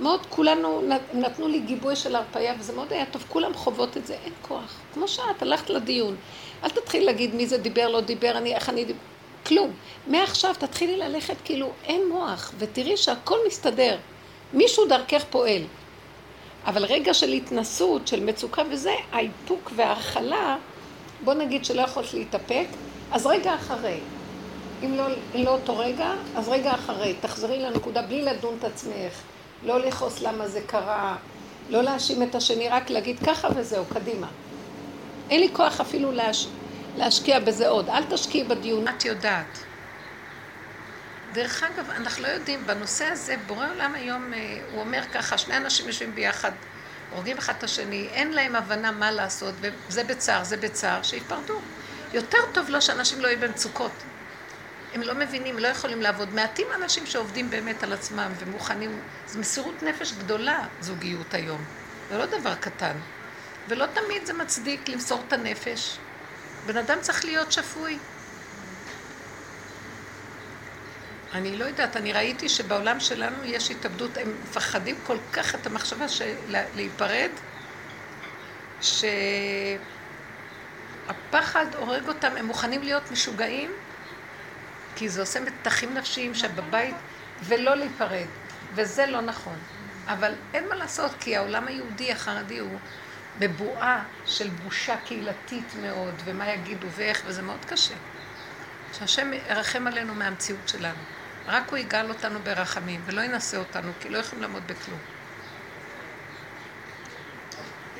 מאוד כולנו נת- נתנו לי גיבוי של הרפאיה, וזה מאוד היה טוב, כולם חוות את זה, אין כוח. כמו שאת, הלכת לדיון. אל תתחיל להגיד מי זה דיבר, לא דיבר, אני, איך אני כלום. מעכשיו תתחילי ללכת כאילו אין מוח, ותראי שהכל מסתדר. מישהו דרכך פועל. אבל רגע של התנסות, של מצוקה וזה, האיפוק וההכלה, בוא נגיד שלא יכולת להתאפק, אז רגע אחרי. אם לא, לא אותו רגע, אז רגע אחרי. תחזרי לנקודה בלי לדון את עצמך. לא לכעוס למה זה קרה, לא להאשים את השני, רק להגיד ככה וזהו, קדימה. אין לי כוח אפילו להש... להשקיע בזה עוד. אל תשקיעי בדיון. את יודעת. דרך אגב, אנחנו לא יודעים, בנושא הזה, בורא עולם היום, אה, הוא אומר ככה, שני אנשים יושבים ביחד, הורגים אחד את השני, אין להם הבנה מה לעשות, וזה בצער, זה בצער, שיפרדו. יותר טוב לו שאנשים לא יהיו במצוקות. הם לא מבינים, לא יכולים לעבוד. מעטים אנשים שעובדים באמת על עצמם ומוכנים, זו מסירות נפש גדולה, זוגיות היום. זה לא דבר קטן. ולא תמיד זה מצדיק למסור את הנפש. בן אדם צריך להיות שפוי. אני לא יודעת, אני ראיתי שבעולם שלנו יש התאבדות, הם מפחדים כל כך את המחשבה של להיפרד, שהפחד הורג אותם, הם מוכנים להיות משוגעים כי זה עושה מתחים נפשיים שבבית, ולא להיפרד, וזה לא נכון. אבל אין מה לעשות, כי העולם היהודי החרדי הוא בבועה של בושה קהילתית מאוד, ומה יגידו ואיך, וזה מאוד קשה. שהשם ירחם עלינו מהמציאות שלנו. רק הוא יגאל אותנו ברחמים, ולא ינסה אותנו, כי לא יכולים לעמוד בכלום.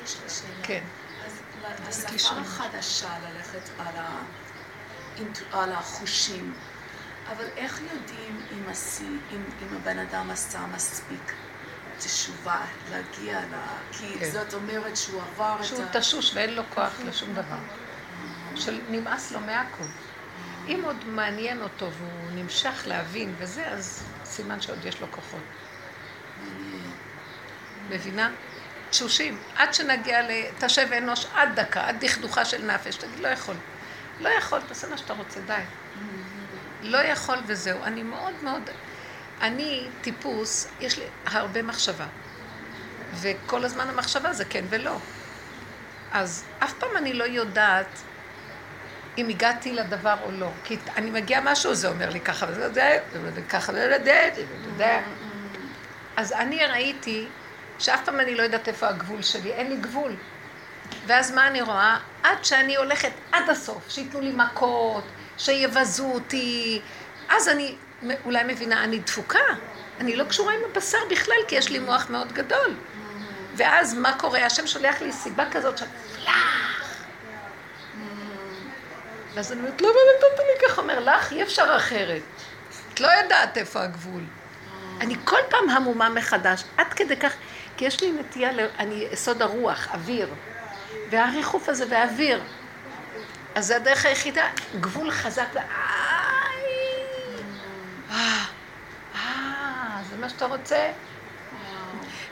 יש לי שאלה. כן. אז. השפה החדשה ללכת על, ה... על החושים, אבל איך יודעים אם, עשי, אם, אם הבן אדם עשה מספיק תשובה להגיע ל... כי כן. זאת אומרת שהוא עבר שהוא את ה... תשוש ואין לו כוח לשום דבר. שנמאס לו מהכל. אם עוד מעניין אותו והוא נמשך להבין וזה, אז סימן שעוד יש לו כוחות. מבינה? תשושים. עד שנגיע ל... תשב אנוש עד דקה, עד דכדוכה של נפש. תגיד, לא יכול. לא יכול, תעשה מה שאתה רוצה, די. לא יכול וזהו. אני מאוד מאוד... אני טיפוס, יש לי הרבה מחשבה. וכל הזמן המחשבה זה כן ולא. אז אף פעם אני לא יודעת אם הגעתי לדבר או לא. כי אני מגיעה משהו, זה אומר לי ככה וזה, זה, וככה וזה, זה, זה. אז אני ראיתי שאף פעם אני לא יודעת איפה הגבול שלי, אין לי גבול. ואז מה אני רואה? עד שאני הולכת עד הסוף, שייתנו לי מכות, שיבזו אותי, אז אני אולי מבינה, אני דפוקה. אני לא קשורה עם הבשר בכלל, כי יש לי מוח מאוד גדול. ואז מה קורה? השם שולח לי סיבה כזאת של לך. ואז אני אומרת, למה נתת לי ככה? אומר, לך אי אפשר אחרת. את לא יודעת איפה הגבול. אני כל פעם המומה מחדש, עד כדי כך, כי יש לי נטייה, אני יסוד הרוח, אוויר. והריחוף הזה והאוויר. אז זה הדרך היחידה, גבול חזק, ו- איי, אה, אה, זה מה שאתה רוצה?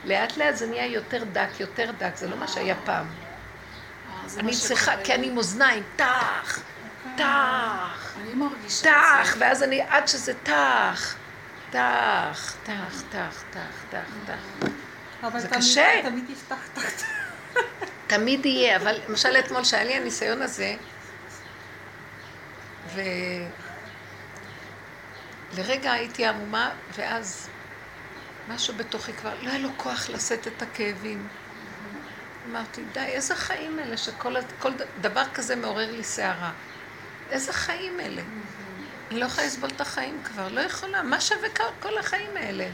לאט לאט זה נהיה יותר דק, יותר דק, זה לא מה שהיה פעם. אה, אני צריכה, כי אני. עם אוזניים, טח, טח, מרגישה טח, זה. ואז אני, עד שזה טח, טח, טח, טח, טח, טח, טח. זה תמיד- קשה. תמיד הבטחת. תמיד יהיה, אבל למשל אתמול שהיה לי הניסיון הזה, ולרגע הייתי עמומה, ואז משהו בתוכי כבר, לא היה לו כוח לשאת את הכאבים. אמרתי, די, איזה חיים אלה שכל כל דבר כזה מעורר לי סערה. איזה חיים אלה? אני לא יכולה לסבול את החיים כבר, לא יכולה. מה שווה כל- החיים האלה?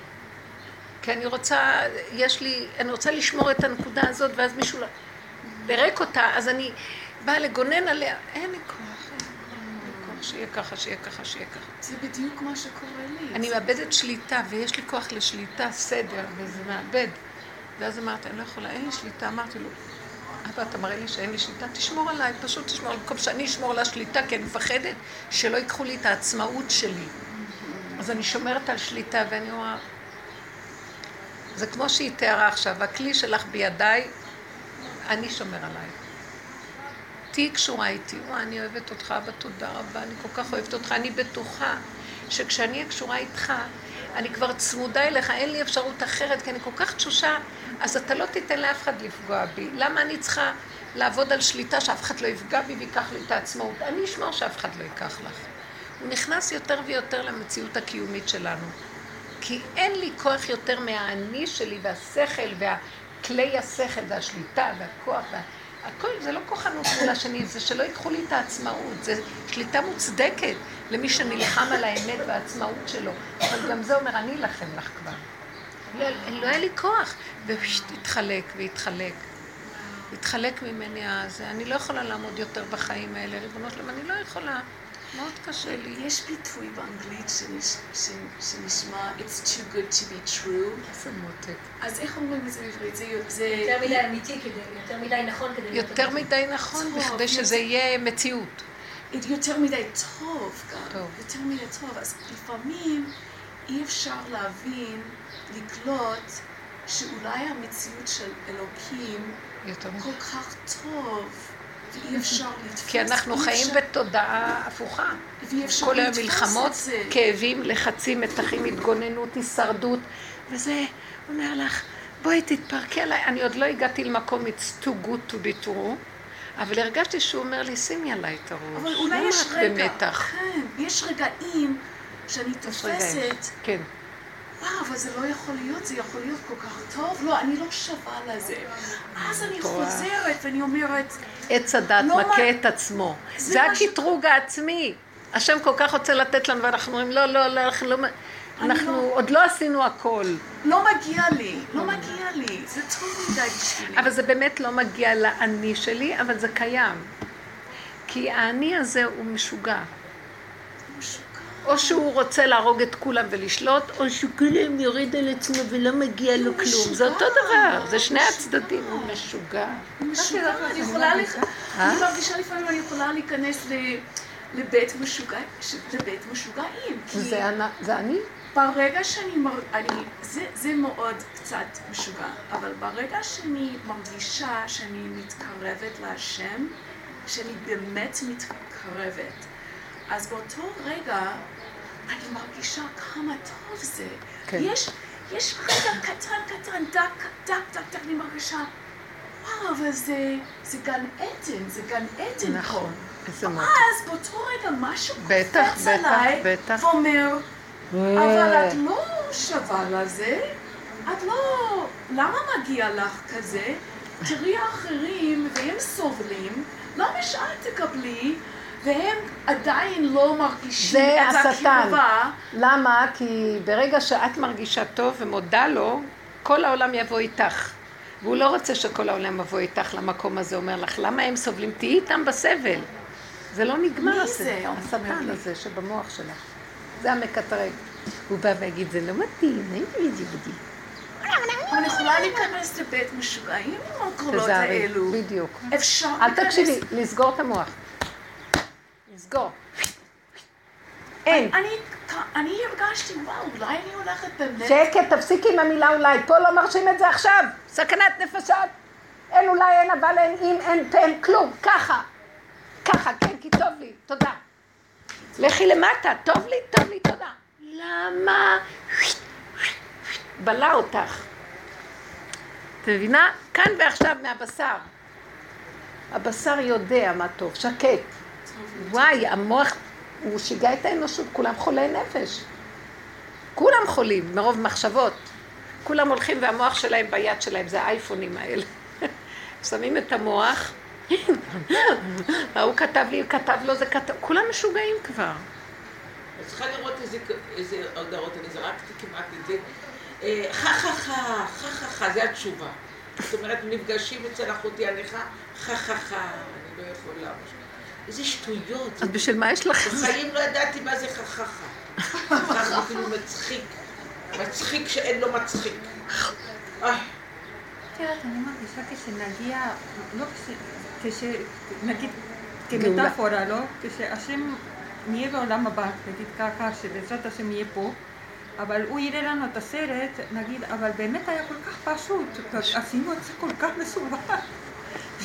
כי אני רוצה, יש לי, אני רוצה לשמור את הנקודה הזאת, ואז מישהו פירק אותה, אז אני באה לגונן עליה, אין לי כוח, כוח, שיהיה ככה, שיהיה ככה, שיהיה ככה. זה בדיוק מה שקורה לי. אני מאבדת שליטה, ויש לי כוח לשליטה, סדר, וזה מאבד. ואז אמרתי, אני לא יכולה, אין לי שליטה. אמרתי לו, אבא, אתה מראה לי שאין לי שליטה? תשמור עליי, פשוט תשמור, במקום שאני אשמור על השליטה, כי אני מפחדת שלא ייקחו לי את העצמאות שלי. אז אני שומרת על שליטה, ואני רואה... זה כמו שהיא תיארה עכשיו, הכלי שלך בידיי, אני שומר עלייך. תהיי קשורה איתי. וואי, אני אוהבת אותך, אבא, תודה רבה, אני כל כך אוהבת אותך. אני בטוחה שכשאני אהיה קשורה איתך, אני כבר צמודה אליך, אין לי אפשרות אחרת, כי אני כל כך תשושה, אז אתה לא תיתן לאף אחד לפגוע בי. למה אני צריכה לעבוד על שליטה שאף אחד לא יפגע בי ויקח לי את העצמאות? אני אשמור שאף אחד לא ייקח לך. הוא נכנס יותר ויותר למציאות הקיומית שלנו. כי אין לי כוח יותר מהאני שלי והשכל והכלי השכל והשליטה והכוח וה... הכל זה לא כוחנות מול השני, זה שלא ייקחו לי את העצמאות, זה שליטה מוצדקת למי שנלחם על האמת והעצמאות שלו. אבל גם זה אומר, אני אלחם לך כבר. לא, לא היה לי כוח. ופשוט התחלק והתחלק. התחלק ממני הזה. אני לא יכולה לעמוד יותר בחיים האלה, ריבונו שלום, אני לא יכולה. מאוד קשה לי. יש ביטוי באנגלית שנש- ש- שנשמע It's too good to be true. איזה מותק. אז איך אומרים את זה בעברית? זה... יותר מדי אמיתי כדי, יותר מדי נכון כדי יותר. מדי נכון, בכדי שזה יהיה מציאות. יותר מדי טוב גם. טוב. יותר מדי טוב. אז לפעמים אי אפשר להבין, לקלוט, שאולי המציאות של אלוקים כל כך טוב, ואי אפשר לתפוס. כי אנחנו חיים בתודעה הפוכה. כל היום מלחמות. כאבים, לחצים, מתחים, התגוננות, הישרדות, וזה אומר לך, בואי תתפרקי עליי. אני עוד לא הגעתי למקום it's too good to be true, אבל הרגשתי שהוא אומר לי, שימי עליי את הראש. אבל אולי יש רגע, במתח? כן, יש רגעים שאני. תופסת, כן. וואו, אבל זה לא יכול להיות, זה יכול להיות כל כך טוב, לא, אני לא שווה לזה. אז אני. חוזרת ואני אומרת, עץ הדת לא מכה מה- את עצמו. זה זה מה ש- הקטרוג העצמי. השם כל כך רוצה לתת לנו, ואנחנו אומרים, לא, לא, לא, אנחנו לא... אנחנו לא- עוד לא עשינו הכל. לא מגיע לי, לא מגיע לי, זה טוב מדי בשבילי. אבל זה באמת לא מגיע לאני שלי, אבל זה קיים. כי האני הזה הוא משוגע. משוגע. או שהוא רוצה להרוג את כולם ולשלוט, או שכולם יורד על עצמו ולא מגיע לו כלום. זה אותו. דבר, זה שני הצדדים, הוא משוגע. משוגע, אני יכולה, לח-? אני מרגישה לפעמים אני יכולה להיכנס ל- לבית משוגע, ש- לבית משוגעים. זה אני- זה אני? ברגע שאני, מר... אני, זה, זה מאוד קצת משוגע, אבל ברגע שאני מרגישה שאני מתקרבת להשם, שאני באמת מתקרבת, אז באותו רגע אני מרגישה כמה טוב זה. כן. יש, יש רגע קטן קטן, דק, דק, דק, דק, אני מרגישה, וואו, אבל זה, זה גן עדן, זה גן עדן נכון. איזה. ואז באותו רגע משהו בטח, קופץ בטח, עליי, בטח. ואומר, אבל את לא שווה לזה, את לא... למה מגיע לך כזה? תראי האחרים, והם סובלים, למה שאת תקבלי, והם עדיין לא מרגישים זה את השטן. הקרבה? למה? כי ברגע שאת מרגישה טוב ומודה לו, כל העולם יבוא איתך. והוא לא רוצה שכל העולם יבוא איתך למקום הזה, אומר לך, למה הם סובלים? תהיי איתם בסבל. זה לא נגמר, מי הס- זה? השטן. הזה שבמוח שלך. זה המקטרג. הוא בא ויגיד, זה לא מתאים, אין לי זה בדיוק. אני יכולה להיכנס לבית משוגעים עם תזהרי, האלו. בדיוק. אפשר אל להיכנס... תקשיבי, לסגור את המוח. לסגור. אין. אני, אני הרגשתי, וואו, אולי אני הולכת באמת... שקט, תפסיקי עם המילה אולי, פה לא מרשים את זה עכשיו, סכנת נפשות. אין אולי, אין אבל, אין אם, אין פה, אין כלום, ככה. ככה, כן, כי טוב לי, תודה. לכי למטה, טוב לי, טוב לי, תודה. למה? בלע אותך. את מבינה? כאן ועכשיו מהבשר. הבשר יודע מה טוב, שקט. וואי, המוח, הוא שיגע את האנושות, כולם חולי נפש. כולם חולים מרוב מחשבות. כולם הולכים והמוח שלהם ביד שלהם, זה האייפונים האלה. [laughs] שמים את המוח, [laughs] ההוא כתב לי, כתב לו, זה כתב, כולם משוגעים כבר. את צריכה לראות איזה, הודעות, אני זרקתי כמעט את זה. אה, חה חה חה, חה חה חה, זה התשובה. זאת אומרת, נפגשים אצל אחותי הנכה, חה חה חה, אני לא יכולה. איזה שטויות. אז בשביל מה יש לך? בחיים לא ידעתי מה זה חה. זה אפילו מצחיק. מצחיק שאין לו מצחיק. אה, יודעת, אני מרגישה כשנגיע, לא כש... כש... נגיד. כמטאפורה, לא? כשהשם נהיה בעולם הבא, נגיד ככה, שבעזרת השם יהיה פה, אבל הוא יראה לנו את הסרט, נגיד, אבל באמת היה כל כך פשוט, עשינו את זה כל כך מסובך.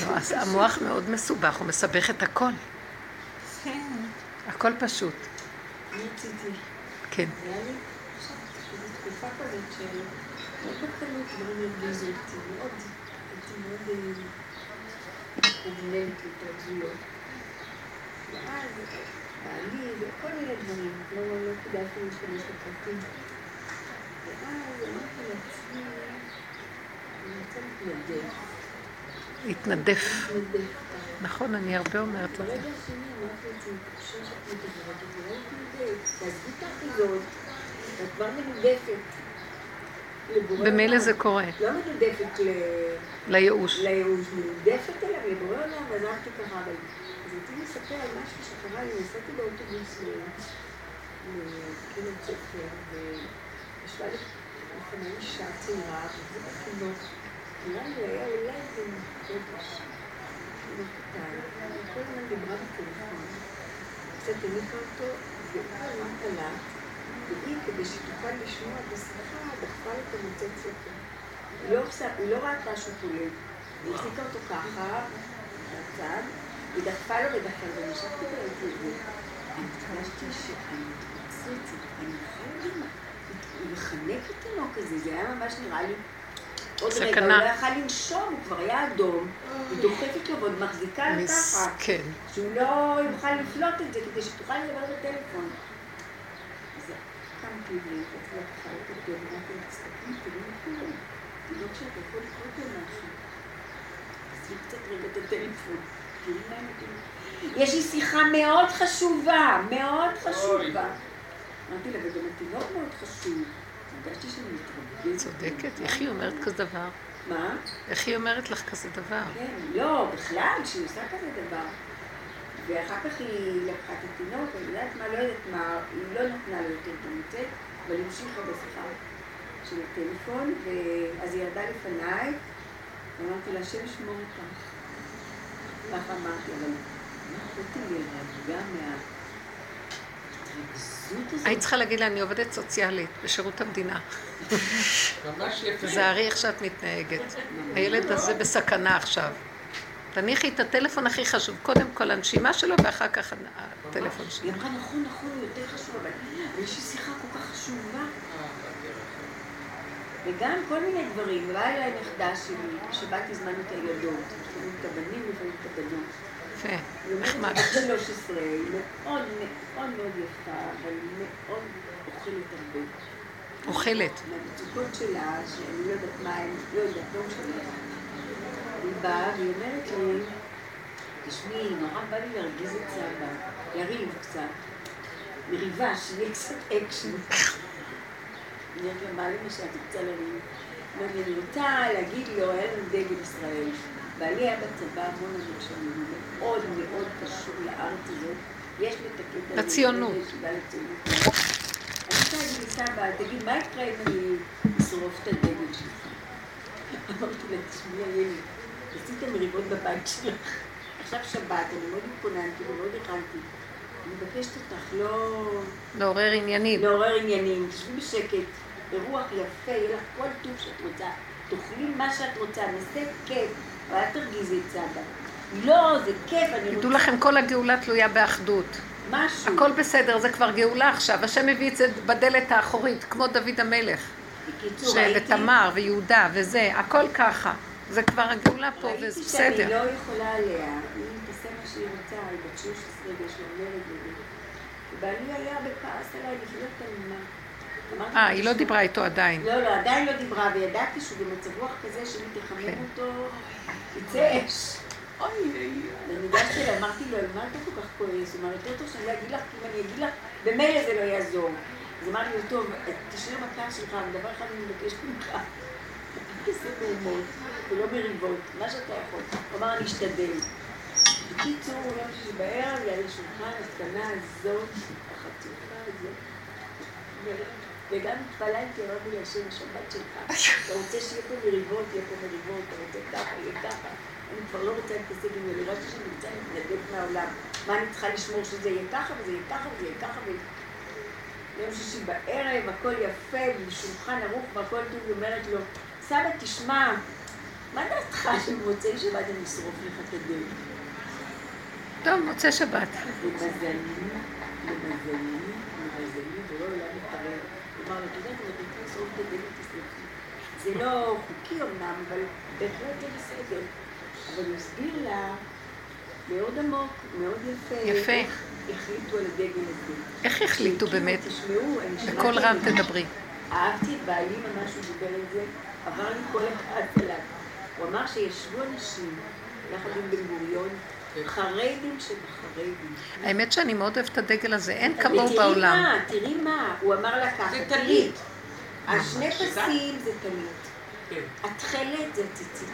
לא, אז המוח מאוד מסובך, הוא מסבך את הכל. הכל פשוט. אני רציתי, כן. היה לי עכשיו איזו תקופה כזאת של מאוד בקלות דברים הרגיזו אותי, מאוד, הייתי מאוד קובלנטית, הזויות. ואז בעלי וכל מיני דברים, לא לא כדאי אפילו להשתמש בפרטים. ואז אמרתי לעצמי, אני רוצה להתנדב, להתנדף. נכון, אני הרבה אומרת אמרתי את. לבורא במילא. זה קורה, לא מנודפת ל... לייאוש. לייאוש, מנודפת אליו, לבורא עולם, ואז הלכתי ככה, אבל... אז רציתי לספר על משהו שקרה לי, נסעתי באוטובוס לקריית ספר, וישבה לי לפני אישה צעירה, וזה בתינוק. נראה לי היה אולי איזה היא כל הזמן דיברה בטלפון. קצת הניקה אותו, וכל הזמן קלט, והיא, כדי שתוכל לשמוע את השיחה, דחפה לו את המוצץ לפה. לא היא לא ראתה שהוא חולה. היא החזיקה אותו ככה, בצד, היא דחפה לו ודחפה לו, זה. אני הרגשתי שאני זה, אני יכולה גם לחנק את הזה, זה היה ממש נראה לי... עוד רגע, הוא סכנה. לא יכל לנשום, הוא כבר היה אדום, היא דוחפת לו ועוד מחזיקה לו ככה. מסכן. שהוא לא יוכל לפלוט את זה כדי שתוכל לדבר בטלפון. אז קמתי לה, תסתכלי, תראי מה שאתה יכול לקרוא משהו. קצת רגע את הטלפון. תראי מה הם נותנים. יש לי שיחה מאוד חשובה, מאוד חשובה. אמרתי לה, וגם התינוק מאוד חשוב. הרגשתי שאני מתרגשת. צודקת, איך היא אומרת כזה דבר? מה? איך היא אומרת לך כזה דבר? כן, לא, בכלל, שהיא עושה כזה דבר. ואחר כך היא לקחה את התינוק, אני יודעת מה, לא יודעת מה, היא לא נתנה לו יותר את אבל היא המשיכה בשיחה של הטלפון, ואז היא ירדה לפניי, ואמרתי לה, השם ישמור אותך. ככה אמרתי, אבל מה יכולתי להירגע מההתרגזות הזאת? היית צריכה להגיד לה, אני עובדת סוציאלית בשירות המדינה. ממש יפה. תזהרי איך שאת מתנהגת. הילד הזה בסכנה עכשיו. תניחי את הטלפון הכי חשוב. קודם כל הנשימה שלו ואחר כך הטלפון שלו. היא אמרה, נכון, נכון, הוא יותר חשוב, אבל יש לי שיחה כל כך חשובה. וגם כל מיני דברים. באה אליי נכדה שלי, בשבת הזמנו את הילדות. לפעמים את הבנים, לפעמים את הבנות. יפה, היא אומרת, נחמד. בת 13, היא מאוד מאוד מאוד יפה, אבל מאוד אוכלת הרבה. אוכלת. מהמצוקות שלה, שאני לא יודעת מה הן, לא יודעת, לא משנה. היא באה והיא אומרת לי, תשמעי, נורא בא לי להרגיז את סבא, לריב קצת, מריבה, שיהיה קצת אקשן. אני אומרת לה, מה למשל, את רוצה לריב? אני רוצה להגיד לו, היה לנו דגל ישראל. בעלי היה בצבא המון המון שנים, הוא מאוד מאוד קשור לארץ הזאת. יש לי את הקטע הזה, לציונות. אני רוצה להגיד לסבא, תגיד, מה יקרה אם אני אשרוף את הדגל שלך? אמרתי לה, תשמעי הילד, עשית מריבות בבית שלך. עכשיו שבת, אני מאוד התכוננתי ומאוד הכנתי. אני מבקשת אותך לא לעורר עניינים. לעורר עניינים, תשבי בשקט, ברוח יפה, יהיה לך כל טוב שאת רוצה. תאכלי מה שאת רוצה, נעשה כיף, אבל אל תרגיזי את סבא. לא, זה כיף, אני רוצה תדעו לכם, כל הגאולה תלויה באחדות. משהו. הכל בסדר, זה כבר גאולה עכשיו. השם הביא את זה בדלת האחורית, כמו דוד המלך. בקיצור, ש- ראיתי- ותמר ויהודה וזה, הכל ככה. זה כבר הגאולה פה, ראיתי וזה שאני בסדר. לא יכולה עליה, היא תעשה מה שהיא רוצה, היא בת 13 ויש לה וזה. ובעלי היה בכעס עליי לפני תלמה. אמרתי אה, היא לא "תשמע, דיברה איתו עדיין. לא, לא, עדיין לא דיברה, וידעתי שהוא במצב רוח כזה שאם כן. תחמם אותו, יצא אש. אני ניגשתי אליי, אמרתי לו, מה אתה כל כך כועס? הוא אמר, יותר טוב שאני אגיד לך, כי אם אני אגיד לך, במילא זה לא יעזור. אז אמרתי לו, טוב, תשאיר בכעס שלך, אבל דבר אחד אני מבקשת ממך. [laughs] תעשה מהומות ולא מריבות, מה שאתה יכול. הוא אמר, אני אשתדל. בקיצור, יום שישי בערב, ליד השולחן, הסכנה הזאת, החצופה הזאת. וגם התפללתי, אמרתי להשם, השבת שלך. אתה רוצה שיהיה פה מריבות, יהיה פה מריבות, אתה רוצה ככה, יהיה ככה. אני כבר לא רוצה להתעסק עם זה, נראה שאני רוצה להתנדב מהעולם. מה אני צריכה לשמור שזה יהיה ככה, וזה יהיה ככה, וזה יהיה ככה, וזה... יום שישי בערב, הכל יפה, בשולחן ערוך והכל טוב, היא אומרת לו, סבא, תשמע, מה דעתך שבמוצאי שבת אני אשרוף לך את הדלת? טוב, מוצא שבת. למזלי, למזלי, למזלי, ולא עולם. כלומר, את יודעת, רוצה לשרוף את הדלת, תסלחי. זה לא חוקי אמנם, אבל בהחלט זה בסדר. אבל הוא הסביר לה מאוד עמוק, מאוד יפה. יפה. איך החליטו על הדגל הזה. איך החליטו באמת? תשמעו, אני שמעתי... בקול רם זה. תדברי. אהבתי את בעלי ממש, הוא דיבר על זה, עבר לי כל הכעס עליו. הוא אמר שישבו אנשים, יחד עם בן גוריון, חרדים שבחרדים. האמת שאני מאוד אוהבת את הדגל הזה, אין כמוהו בעולם. מה, תראי מה, הוא אמר לה ככה, זה תראי, טלית. השני? פסים זה טלית, כן. התכלת זה ציצית.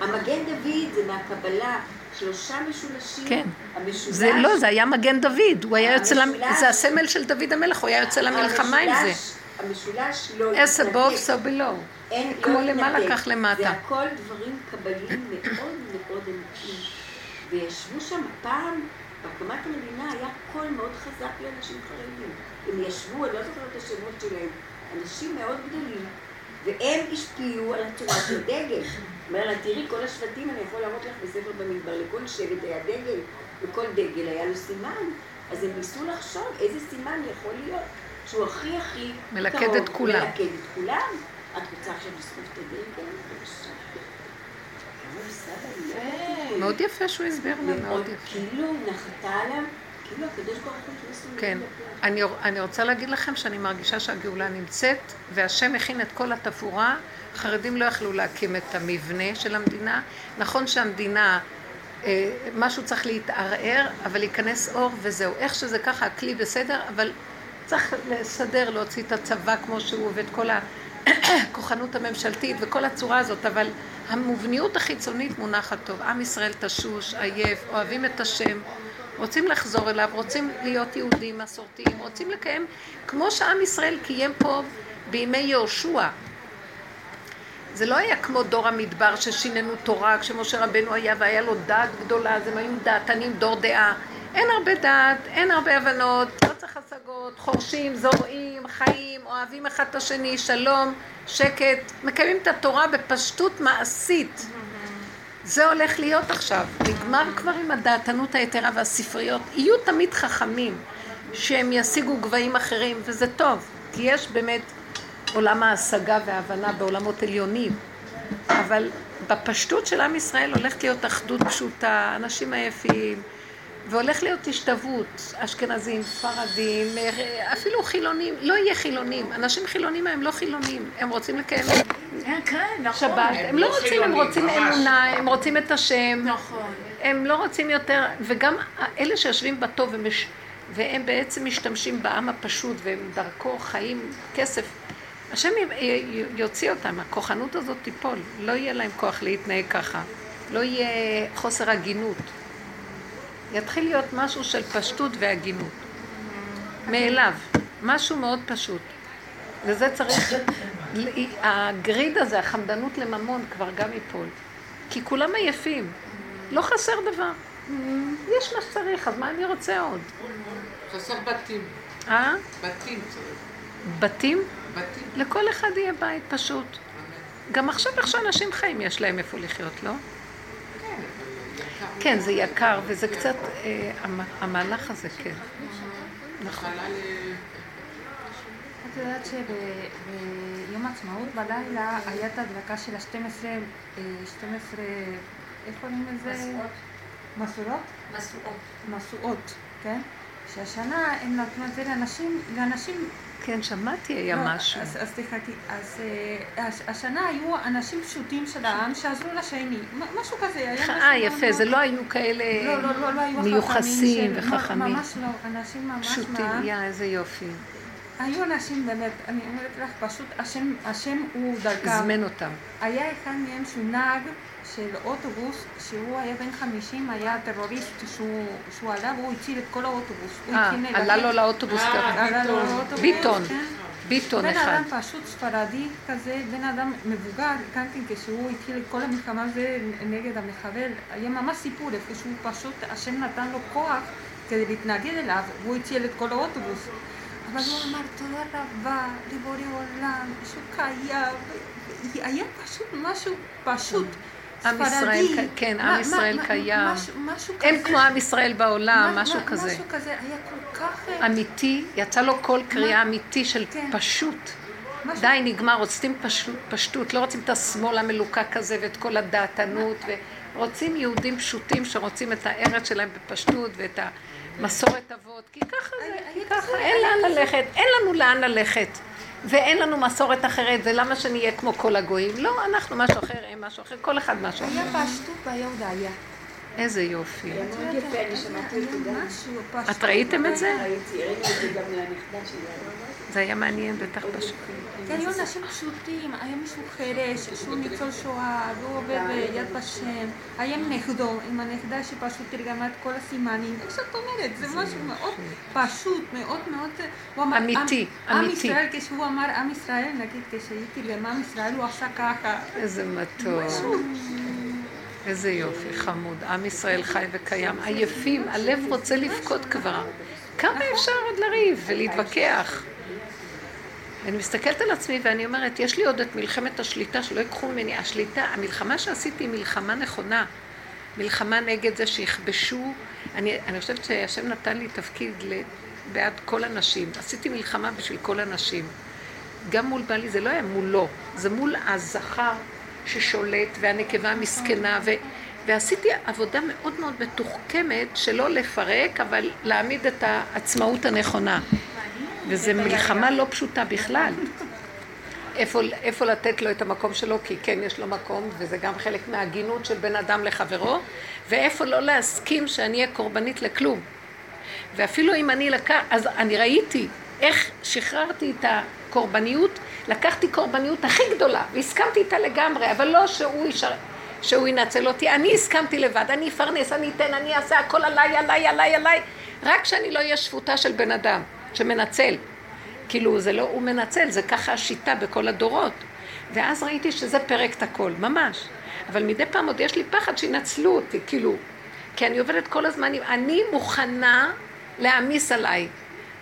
המגן דוד זה מהקבלה, שלושה משולשים, כן. המשולש, זה לא, זה היה מגן דוד, הוא היה יוצא, למ- המשולש- זה הסמל של דוד המלך, הוא היה יוצא למלחמה עם זה. המשולש- לא התנתק. so below. אין, כמו לא למעלה. כך למטה. זה הכל דברים קבליים מאוד מאוד עמוקים. וישבו שם פעם, בהקמת המדינה היה קול מאוד חזק לאנשים חרדים. הם ישבו, אני לא זוכרת את השמות שלהם, אנשים מאוד גדולים, והם השפיעו על הצורה של הדגל. אומר לה, תראי, כל השבטים, אני יכול להראות לך בספר במדבר, לכל שבט היה דגל, וכל דגל היה לו סימן. אז הם ניסו לחשוב איזה סימן יכול להיות, שהוא הכי הכי מלכד קרוב, את כולם. מלכד את כולם. את רוצה עכשיו לשרוף את הדגל? בבקשה. אמרו לי, סבא, מאוד יפה שהוא הסביר לה, מאוד יפה. כאילו נחתה עליהם, כאילו הקדוש ברוך הוא כן. אני, אני רוצה להגיד לכם שאני מרגישה שהגאולה נמצאת, והשם הכין את כל התפאורה. החרדים לא יכלו להקים את המבנה של המדינה. נכון שהמדינה, אה, משהו צריך להתערער, אבל ייכנס אור וזהו. איך שזה ככה, הכלי בסדר, אבל צריך לסדר, להוציא את הצבא כמו שהוא, ואת כל הכוחנות הממשלתית וכל הצורה הזאת, אבל המובניות החיצונית מונחת טוב. עם ישראל תשוש, עייף, אוהבים את השם. רוצים לחזור אליו, רוצים להיות יהודים מסורתיים, רוצים לקיים כמו שעם ישראל קיים פה בימי יהושע. זה לא היה כמו דור המדבר ששיננו תורה, כשמשה רבנו היה והיה לו דעת גדולה, אז הם היו דעתנים, דור דעה. אין הרבה דעת, אין הרבה הבנות, השגות, חורשים, זורעים, חיים, אוהבים אחד את השני, שלום, שקט, מקיימים את התורה בפשטות מעשית. זה הולך להיות עכשיו. נגמר כבר עם הדעתנות היתרה והספריות. יהיו תמיד חכמים שהם ישיגו גבהים אחרים, וזה טוב, כי יש באמת עולם ההשגה וההבנה בעולמות עליונים. אבל בפשטות של עם ישראל הולכת להיות אחדות פשוטה, אנשים עייפים, והולך להיות השתוות, אשכנזים, ספרדים, אפילו חילונים, לא יהיה חילונים, אנשים חילונים הם לא חילונים, הם רוצים לקיים כן, כן, נכון. שבת, הם לא רוצים, הם רוצים ממש. אמונה, הם רוצים את השם, נכון. הם לא רוצים יותר, וגם אלה שיושבים בטוב ומש, והם בעצם משתמשים בעם הפשוט והם דרכו חיים כסף, השם יוציא אותם, הכוחנות הזאת תיפול, לא יהיה להם כוח להתנהג ככה, לא יהיה חוסר הגינות. יתחיל להיות משהו של פשטות והגינות. מאליו, משהו מאוד פשוט. וזה צריך, הגריד הזה, החמדנות לממון כבר גם ייפול. כי כולם עייפים, לא חסר דבר. יש מה שצריך, אז מה אני רוצה עוד? חסר בתים. אה? בתים צריך. בתים? בתים. לכל אחד יהיה בית פשוט. גם עכשיו איך שאנשים חיים יש להם איפה לחיות, לא? כן, זה יקר וזה קצת, אה, המ- המהלך הזה, כן. נכון. אה, את יודעת שביום העצמאות בלילה היה את ההדלקה של ה-12, 12, איך קוראים לזה? משואות? משואות. משואות, כן? שהשנה הם נתנו את זה לאנשים, לאנשים... כן, שמעתי היה לא, משהו. אז, אז תחכי, אז אה, הש- השנה היו אנשים פשוטים של העם שעזרו לשני, משהו כזה, היה אה, יפה, זה לא היו כאלה לא, לא, לא, לא היו מיוחסים חכמים של- וחכמים. ממש לא, אנשים ממש פשוטים. יא, איזה יופי. היו אנשים באמת, אני אומרת לך, פשוט השם, השם הוא דרכם. הזמן אותם. היה אחד מהם שהוא נהג של אוטובוס, שהוא היה בן 50, היה טרוריסט שהוא, שהוא עלה והוא הציל את כל האוטובוס. אה, התחיל עלה לו לאוטובוס אה, ככה. עלה לו לאוטובוס, ביטון. כן. ביטון בן אחד. אדם פשוט ספרדי כזה, בן אדם מבוגר, גם כן כשהוא התחיל את כל המלחמה הזה נגד המחבל, היה ממש סיפור, איפה שהוא פשוט, השם נתן לו כוח כדי להתנגד אליו, והוא הציל את כל האוטובוס. אבל הוא אמר, תודה רבה לבורא עולם, שהוא קיים, היה פשוט משהו פשוט. עם. ישראל כן, עם ישראל קיים. הם כמו עם ישראל בעולם, מה- משהו כזה. משהו כזה, היה כל כך... אה, אמיתי, יצא לו קול קריאה אמיתי של כן. פשוט. די, נגמר, רוצים פשטות, לא רוצים את השמאל המלוקק הזה ואת כל הדעתנות, ורוצים יהודים פשוטים שרוצים את הארץ שלהם בפשטות ואת המסורת אבות, כי ככה זה, כי ככה, אין לאן ללכת, אין לנו לאן ללכת. ואין לנו מסורת אחרת, ולמה שנהיה כמו כל הגויים? לא, אנחנו משהו אחר, הם משהו אחר, כל אחד משהו אחר. היה פשטות. איזה יופי. היה יפה, אני שמעתי את זה ראיתם את זה? ראיתי, ראיתי את זה גם לנכדה שלי. זה היה מעניין, בטח פשוט. כי היו אנשים פשוטים, היה מישהו חירש, שהוא ניצול שואה, והוא עובד ביד ושם, היה עם נכדו, עם הנכדה שפשוט תרגמה את כל הסימנים, איך שאת אומרת, זה משהו מאוד פשוט, מאוד מאוד, אמר, אמיתי, עם- אמיתי. ישראל, כשהוא אמר עם ישראל, נגיד כשהייתי במעם ישראל, הוא עשה ככה, איזה מתוק. איזה יופי, חמוד. עם ישראל חי וקיים. עייפים, הלב רוצה לבכות כבר. כמה אפשר עוד לריב ולהתווכח? אני מסתכלת על עצמי ואני אומרת, יש לי עוד את מלחמת השליטה, שלא ייקחו ממני. השליטה, המלחמה שעשיתי היא מלחמה נכונה. מלחמה נגד זה שיכבשו. אני, אני חושבת שהשם נתן לי תפקיד בעד כל הנשים. עשיתי מלחמה בשביל כל הנשים. גם מול בעלי, זה לא היה מולו, זה מול הזכר ששולט והנקבה המסכנה, ועשיתי עבודה מאוד מאוד מתוחכמת שלא לפרק, אבל להעמיד את העצמאות הנכונה. וזו מלחמה לא פשוטה בכלל. איפה, איפה לתת לו את המקום שלו, כי כן יש לו מקום, וזה גם חלק מההגינות של בן אדם לחברו, ואיפה לא להסכים שאני אהיה קורבנית לכלום. ואפילו אם אני לקח, אז אני ראיתי איך שחררתי את הקורבניות, לקחתי קורבניות הכי גדולה, והסכמתי איתה לגמרי, אבל לא שהוא, ישר, שהוא ינצל אותי, אני הסכמתי לבד, אני אפרנס, אני אתן, אני אעשה הכל עליי, עליי, עליי, עליי, רק שאני לא אהיה שפוטה של בן אדם, שמנצל. כאילו, זה לא הוא מנצל, זה ככה השיטה בכל הדורות. ואז ראיתי שזה פרק את הכל, ממש. אבל מדי פעם עוד יש לי פחד שינצלו אותי, כאילו, כי אני עובדת כל הזמן, אני מוכנה להעמיס עליי,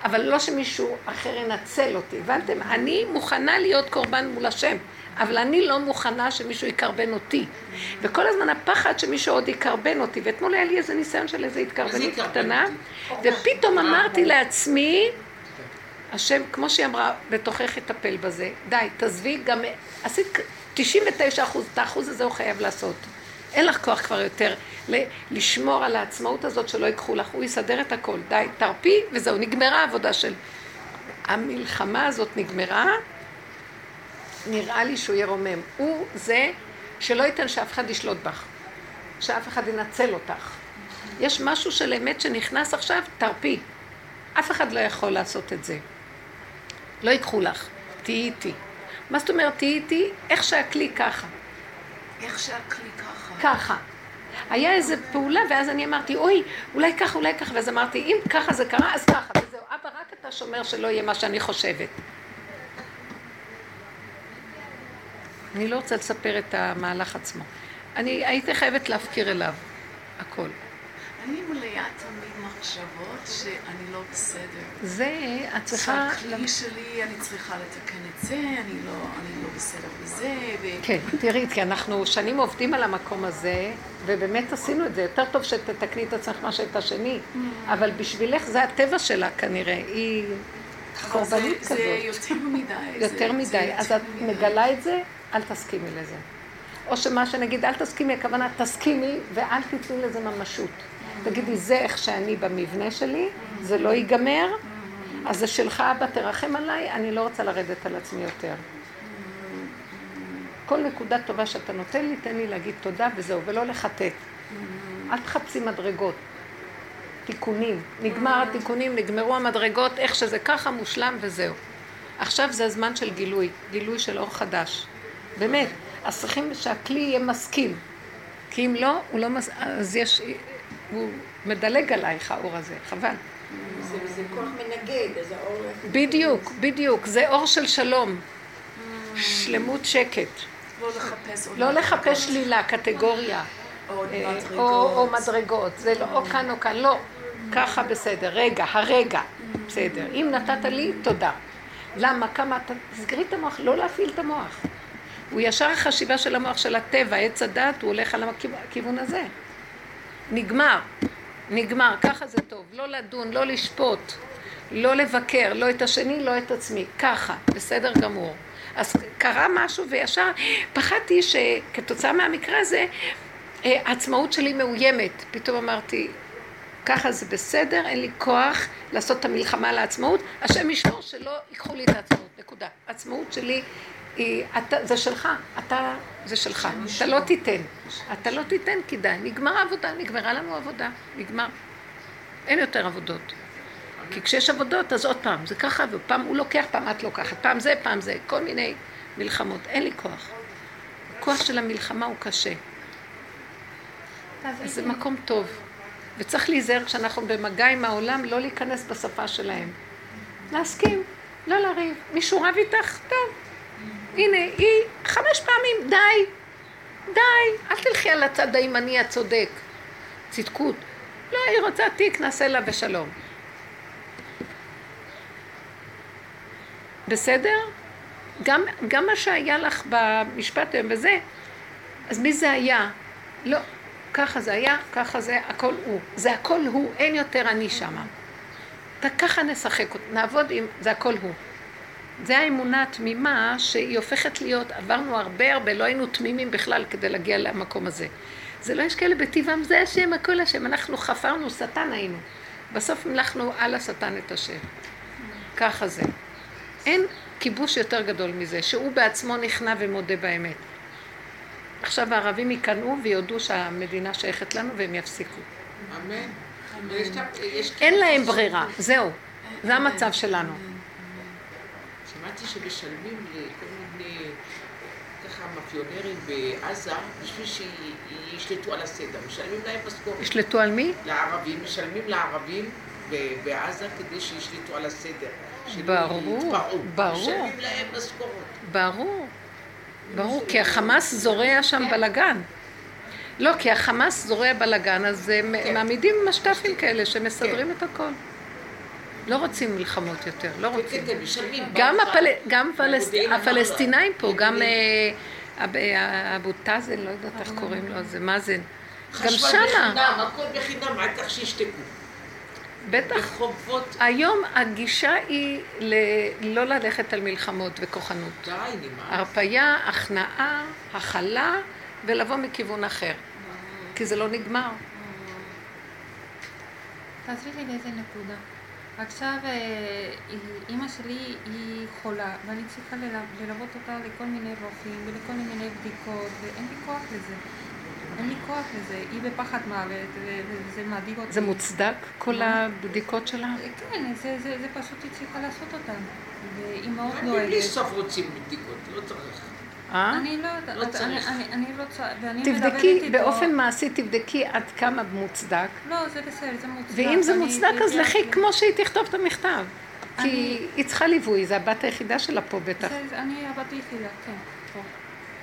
אבל לא שמישהו אחר ינצל אותי, הבנתם? אני מוכנה להיות קורבן מול השם, אבל אני לא מוכנה שמישהו יקרבן אותי. וכל הזמן הפחד שמישהו עוד יקרבן אותי, ואתמול היה לי איזה ניסיון של איזה התקרבנות קטנה, ופתאום אמרתי לעצמי, השם, כמו שהיא אמרה, בתוכך יטפל בזה. די, תעזבי, גם עשית 99 אחוז, את האחוז הזה הוא חייב לעשות. אין לך כוח כבר יותר לשמור על העצמאות הזאת שלא ייקחו לך, הוא יסדר את הכל. די, תרפי וזהו, נגמרה העבודה של... המלחמה הזאת נגמרה, נראה לי שהוא ירומם. הוא זה שלא ייתן שאף אחד ישלוט בך, שאף אחד ינצל אותך. יש משהו של אמת שנכנס עכשיו, תרפי. אף אחד לא יכול לעשות את זה. לא ייקחו לך, תהיי איתי. מה זאת אומרת תהיי איתי? איך שהכלי ככה. איך שהכלי ככה. ככה. היה איזו פעולה, ואז אני אמרתי, אוי, אולי ככה, אולי ככה, ואז אמרתי, אם ככה זה קרה, אז ככה, וזהו. אבא, רק אתה שומר שלא יהיה מה שאני חושבת. אני לא רוצה לספר את המהלך עצמו. אני הייתי חייבת להפקיר אליו הכל. אני מלאה תמיד מחשבות שאני לא בסדר. זה, את צריכה... שהכלי שלי, אני צריכה לתקן את זה, אני לא, אני לא בסדר בזה. ו... כן, תראי, כי אנחנו שנים עובדים על המקום הזה, ובאמת עשינו את זה. יותר טוב שתתקני את עצמך מאשר את השני, Mm. אבל בשבילך זה הטבע שלה כנראה. היא קורבנית כזאת. זה יותר מדי. יותר מדי. אז את. מגלה את זה, אל תסכימי לזה. או שמה שנגיד, אל תסכימי, הכוונה תסכימי ואל תתני לזה ממשות. תגידי, זה איך שאני במבנה שלי, זה לא ייגמר, אז זה שלך, אבא, תרחם עליי, אני לא רוצה לרדת על עצמי יותר. כל נקודה טובה שאתה נותן לי, תן לי להגיד תודה וזהו, ולא לחטט. אל תחפשי מדרגות. תיקונים. נגמר התיקונים, נגמרו המדרגות, איך שזה ככה מושלם וזהו. עכשיו זה הזמן של גילוי, גילוי של אור חדש. באמת, אז צריכים שהכלי יהיה משכיל. כי אם לא, הוא לא מס... אז יש... הוא מדלג עלייך, האור הזה, חבל. זה זה כוח מנגד, אז האור... בדיוק, בדיוק. זה אור של שלום. שלמות שקט. לא לחפש לא לחפש שלילה, קטגוריה. עוד אה, מדרגות. או, או מדרגות, זה לא או כאן או כאן, לא, ככה בסדר, רגע, הרגע, בסדר. אם נתת לי, תודה. למה, כמה אתה, תסגרי את המוח, לא להפעיל את המוח. הוא ישר החשיבה של המוח של הטבע, עץ הדת, הוא הולך על הכיו- הכיוון הזה. נגמר, נגמר, ככה זה טוב. לא לדון, לא לשפוט, לא לבקר, לא את השני, לא את עצמי. ככה, בסדר גמור. אז קרה משהו וישר פחדתי שכתוצאה מהמקרה הזה אה, העצמאות שלי מאוימת. פתאום אמרתי, ככה זה בסדר, אין לי כוח לעשות את המלחמה על העצמאות, השם ישמור שלא ייקחו לי את העצמאות, נקודה. העצמאות שלי היא, אתה, זה שלך, אתה, זה שלך, אתה לא תיתן, אתה לא תיתן כי די, נגמר העבודה, נגמרה לנו עבודה, נגמר. אין יותר עבודות. כי כשיש עבודות, אז עוד פעם, זה ככה, ופעם הוא לוקח, פעם את לוקחת, פעם זה, פעם זה, כל מיני מלחמות, אין לי כוח. הכוח של המלחמה הוא קשה. אז זה מקום טוב. וצריך להיזהר כשאנחנו במגע עם העולם, לא להיכנס בשפה שלהם. להסכים, לא לריב. מישהו רב איתך? טוב. הנה, היא חמש פעמים, די. די. אל תלכי על הצד הימני הצודק. צדקות. לא, היא רוצה תיק, נעשה לה בשלום. בסדר? גם, גם מה שהיה לך במשפט היום וזה, אז מי זה היה? לא, ככה זה היה, ככה זה, הכל הוא. זה הכל הוא, אין יותר אני שמה. וככה נשחק, נעבוד עם, זה הכל הוא. זה האמונה התמימה שהיא הופכת להיות, עברנו הרבה הרבה, לא היינו תמימים בכלל כדי להגיע למקום הזה. זה לא יש כאלה בטבעם, זה השם, הכל השם. אנחנו חפרנו, שטן היינו. בסוף המלכנו על השטן את השם. ככה זה. אין כיבוש יותר גדול מזה, שהוא בעצמו נכנע ומודה באמת. עכשיו הערבים ייכנעו ויודו שהמדינה שייכת לנו והם יפסיקו. אמן. אין להם ברירה, זהו. זה המצב שלנו. שמעתי שמשלמים לכל מיני ככה מאפיונרים בעזה בשביל שישלטו על הסדר. משלמים להם משכורת. ישלטו על מי? לערבים, משלמים לערבים בעזה כדי שישלטו על הסדר. ברור. ברור. משלמים להם משכורת. ברור. ברור, כי החמאס זורע שם בלגן. לא, כי החמאס זורע בלגן, אז כן. מעמידים משת"פים כאלה שמסדרים את הכל. לא רוצים מלחמות יותר, לא כן, רוצים. כן, כן, משלמים. גם. הפל... גם פלס... במודיעין אמר לו- הפלסטינאים פה, גם. אה, אה, אבו טאזן, לא יודעת איך קוראים לו, זה מאזן. גם חשמל שמה, בחינם, הכל בחינם, רק כך שישתקו. בטח. בחובות, היום הגישה היא ל... לא ללכת על מלחמות וכוחנות. די, נמאס. הרפייה, הכנעה, הכלה, ולבוא מכיוון אחר. כי זה לא נגמר. תעזרי לי לאיזה נקודה. עכשיו אה, אימא שלי היא חולה, ואני צריכה לל- ללוות אותה לכל מיני רופאים ולכל מיני בדיקות, ואין לי כוח לזה. אין לי כוח לזה. היא בפחד מוות, וזה מדאיג אותי. זה מוצדק, כל הבדיקות שלה? כן, זה, זה, זה פשוט היא צריכה לעשות אותן. והיא מאוד גם בלי דואגת. סוף רוצים בדיקות, לא צריך. אה? אני לא יודעת, לא אני, צריך. אני, אני רוצה, ואני תבדקי. באופן מעשי תבדקי עד כמה מוצדק. לא, זה בסדר, זה מוצדק. ואם זה מוצדק, אז לכי כמו שהיא תכתוב את המכתב. כי היא צריכה ליווי, זו הבת היחידה שלה פה בטח. אני הבת היחידה, כן.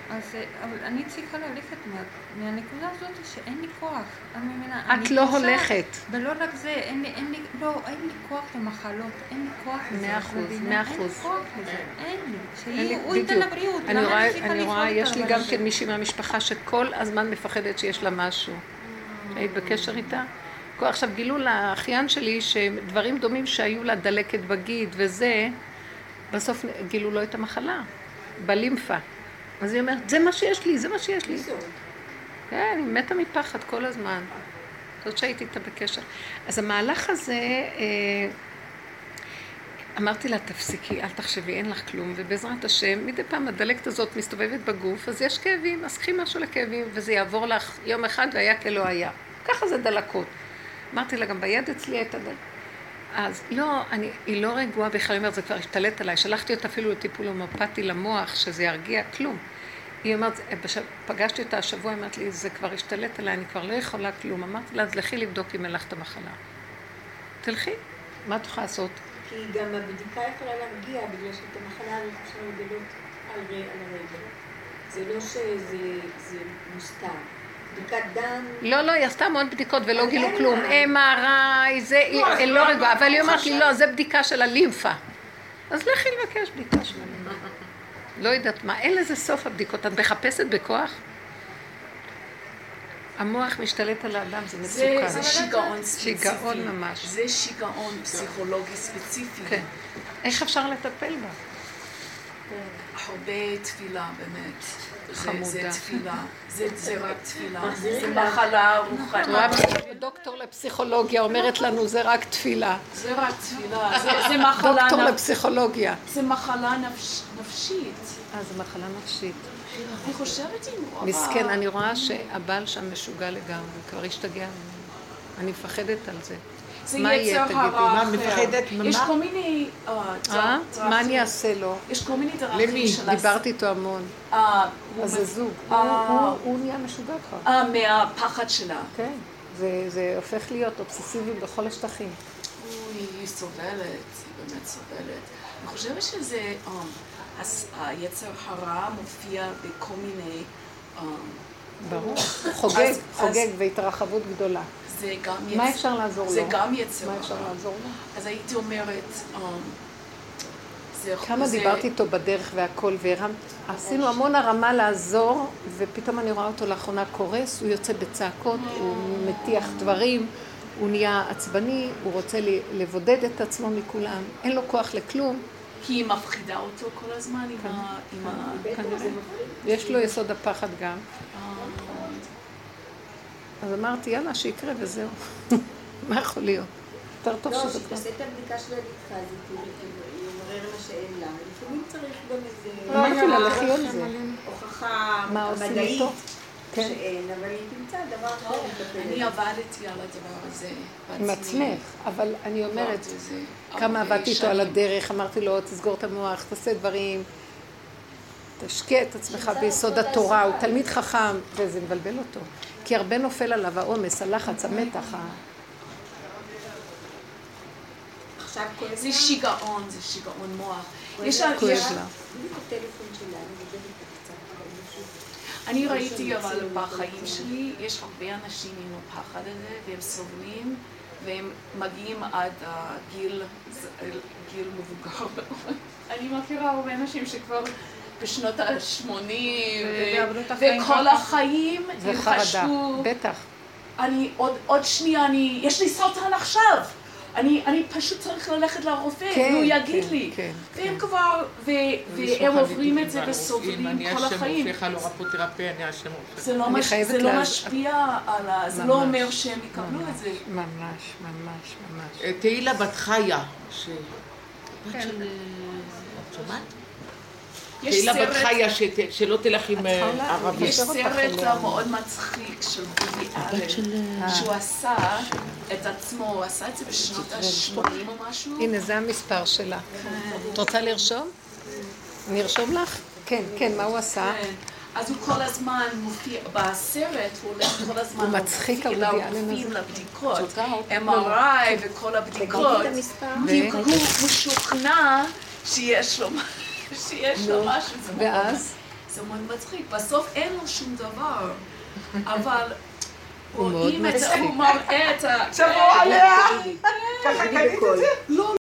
אז אה, אבל אני צריכה ללכת מה- מהנקודה הזאת שאין לי כוח. אני מבינה, את אני לא קשה, הולכת. ולא רק זה, אין לי, אין לי, לא, אין לי כוח למחלות, אין לי כוח לזה. מאה אחוז? מאה אין לי אחוז. כוח לזה, אין לי. אין לי- שהוא ייתן לה בדיוק. בריאות, אני רואה, אני רואה, יש לי גם? כן מישהי מהמשפחה שכל הזמן מפחדת שיש לה משהו. היית בקשר איתה? כל- עכשיו גילו לאחיין שלי שדברים דומים שהיו לה דלקת בגיד וזה, בסוף גילו לו את המחלה, בלימפה. אז היא אומרת, זה מה שיש לי, זה מה שיש לי. כן, היא מתה מפחד כל הזמן. זאת שהייתי איתה בקשר. אז המהלך הזה, אה, אמרתי לה, תפסיקי, אל תחשבי, אין לך כלום, ובעזרת השם, מדי פעם הדלקת הזאת מסתובבת בגוף, אז יש כאבים, אז קחי משהו לכאבים, וזה יעבור לך יום אחד והיה כלא היה. ככה זה דלקות. אמרתי לה, גם ביד אצלי הייתה דלקת. אז לא, אני, היא לא רגועה בכלל, היא אומרת, זה כבר השתלט עליי. שלחתי אותה אפילו לטיפול הומופתי למוח, שזה ירגיע, כלום. היא אומרת, בש... פגשתי אותה השבוע, היא אומרת לי, זה כבר השתלט עליי, אני כבר לא יכולה כלום. אמרתי לה, אז לכי לבדוק אם אין לך את המחלה. תלכי, מה את יכולה לעשות? כי גם הבדיקה יכולה להרגיע, בגלל שאת המחלה הזאת אפשר לגלות על הרגל. זה לא שזה זה מוסתר. בדיקת דם, לא, לא, היא עשתה המון בדיקות ולא גילו כלום. MRI, זה, היא לא, היא לא, לא לא, רגועה, אבל היא לא אומרת לי. לא, זה בדיקה של הלימפה. אז לכי לבקש בדיקה של הלימפה. לא יודעת מה, אין לזה סוף הבדיקות. את מחפשת בכוח? המוח משתלט על האדם, זה זה, מצוקה. זה שיגעון ספציפי. שיגעון ממש. זה שיגעון פסיכולוגי ספציפי. כן. איך אפשר לטפל בה? הרבה תפילה, באמת. זה, חמודה. זה תפילה. זה, זה רק תפילה. זה לה. מחלה רוחנית. דוקטור לפסיכולוגיה אומרת לנו, זה רק תפילה. זה רק תפילה. זה, [laughs] זה מחלה דוקטור נפ... לפסיכולוגיה. זה מחלה נפש... נפשית. אה, זו מחלה נפשית. אני חושבת עם רוב ה- מסכן, אני רואה שהבעל שם משוגע לגמרי, כבר השתגע ממנו. אני מפחדת על זה. זה מה יהיה, יצר? הרע מה, אחר. מפחדת? יש מה? כל מיני אה, אה? דרכים. מה אני אעשה לו? יש כל מיני דרכים למי? של... הס- דיברתי איתו המון. אה, אז זה מב- זוג. אה. הוא- נהיה משוגע כבר. מהפחד שלה. כן. זה- הופך להיות אובססיבי בכל השטחים. היא סובלת, היא באמת סובלת. אני חושבת שזה, היצר הרע מופיע בכל מיני, ברור. חוגג, חוגג והתרחבות גדולה. זה גם מה יצ- אפשר לעזור לו? זה גם יצר מה אפשר. לעזור לו? אז הייתי אומרת, um, זה... כמה דיברתי איתו בדרך והכל, והרמת, עשינו המון הרמה לעזור, ופתאום אני רואה אותו לאחרונה קורס, הוא יוצא בצעקות, הוא מטיח דברים, הוא נהיה עצבני, הוא רוצה לבודד את עצמו מכולם, אין לו כוח לכלום, כי היא מפחידה אותו כל הזמן עם ה... כנראה. יש לו יסוד הפחד גם. אז אמרתי, יאללה, שיקרה וזהו. [laughs] מה יכול להיות? יותר טוב לא, שזה כבר. שתעשה את הבדיקה של הליקחה הזאת, יברר מה שאין לה. לפעמים צריך גם איזה... לא, אמרתי לה, לכי על זה. הוכחה מדעית? כן. שאין, אבל היא תמצא דבר אחר אני. עבדתי על הדבר הזה עם. עצמך, אבל אני אומרת, כמה הרבה עבדתי איתו על. הדרך, אמרתי לו, תסגור את המוח, תעשה דברים, תשקיע את עצמך ביסוד התורה, הוא תלמיד חכם, וזה מבלבל אותו. כי הרבה נופל עליו העומס, הלחץ, המתח, ה- עכשיו כל זה שיגעון, זה שיגעון מוח. יש לה- כואב אני ראיתי אבל בחיים שלי, יש הרבה אנשים עם הפחד הזה, והם סובלים, והם מגיעים עד הגיל, גיל מבוגר. אני מכירה הרבה אנשים שכבר בשנות ה-80, ועברו את החיים וכל. החיים זה הם חרדה, חשבו, בטח. אני עוד, עוד שנייה, אני, יש לי סרטן עכשיו. אני, אני פשוט צריך ללכת לרופא, כן, והוא יגיד כן, לי. כן, והם כבר, ו, והם עוברים את זה וסובלים כל החיים. אני אשם רופאך, לא רפותרפיה, אני אשם רופאך. זה לא, מש... זה לא משפיע על ה... זה לא אומר שהם יקבלו את זה. ממש, ממש, ממש. אה, תהילה בת חיה, ש... כן. בת של... את שומעת? יש תהילה בת חיה, שלא תלך עם אה, חלה? ערבי. יש סרט אליה. מאוד מצחיק של בובי אלן, שהוא עשה את עצמו, הוא עשה את זה בשנות ה-80 או משהו. הנה, זה המספר שלה. את רוצה לרשום? אני ארשום לך? כן, כן, מה הוא עשה? כן. אז הוא כל הזמן מופיע, בסרט הוא הולך כל הזמן הוא מצחיק, לרופאים הזה. לבדיקות, לא, MRI וכל הבדיקות, תגידי את המספר. כי הוא משוכנע שיש לו שיש לו משהו, זה ואז? זה מאוד מצחיק, בסוף אין לו שום דבר, אבל הוא מאוד רואים את זה, מצחיק. הוא מראה את ה... תבוא עליה! תגידי בקול. לא,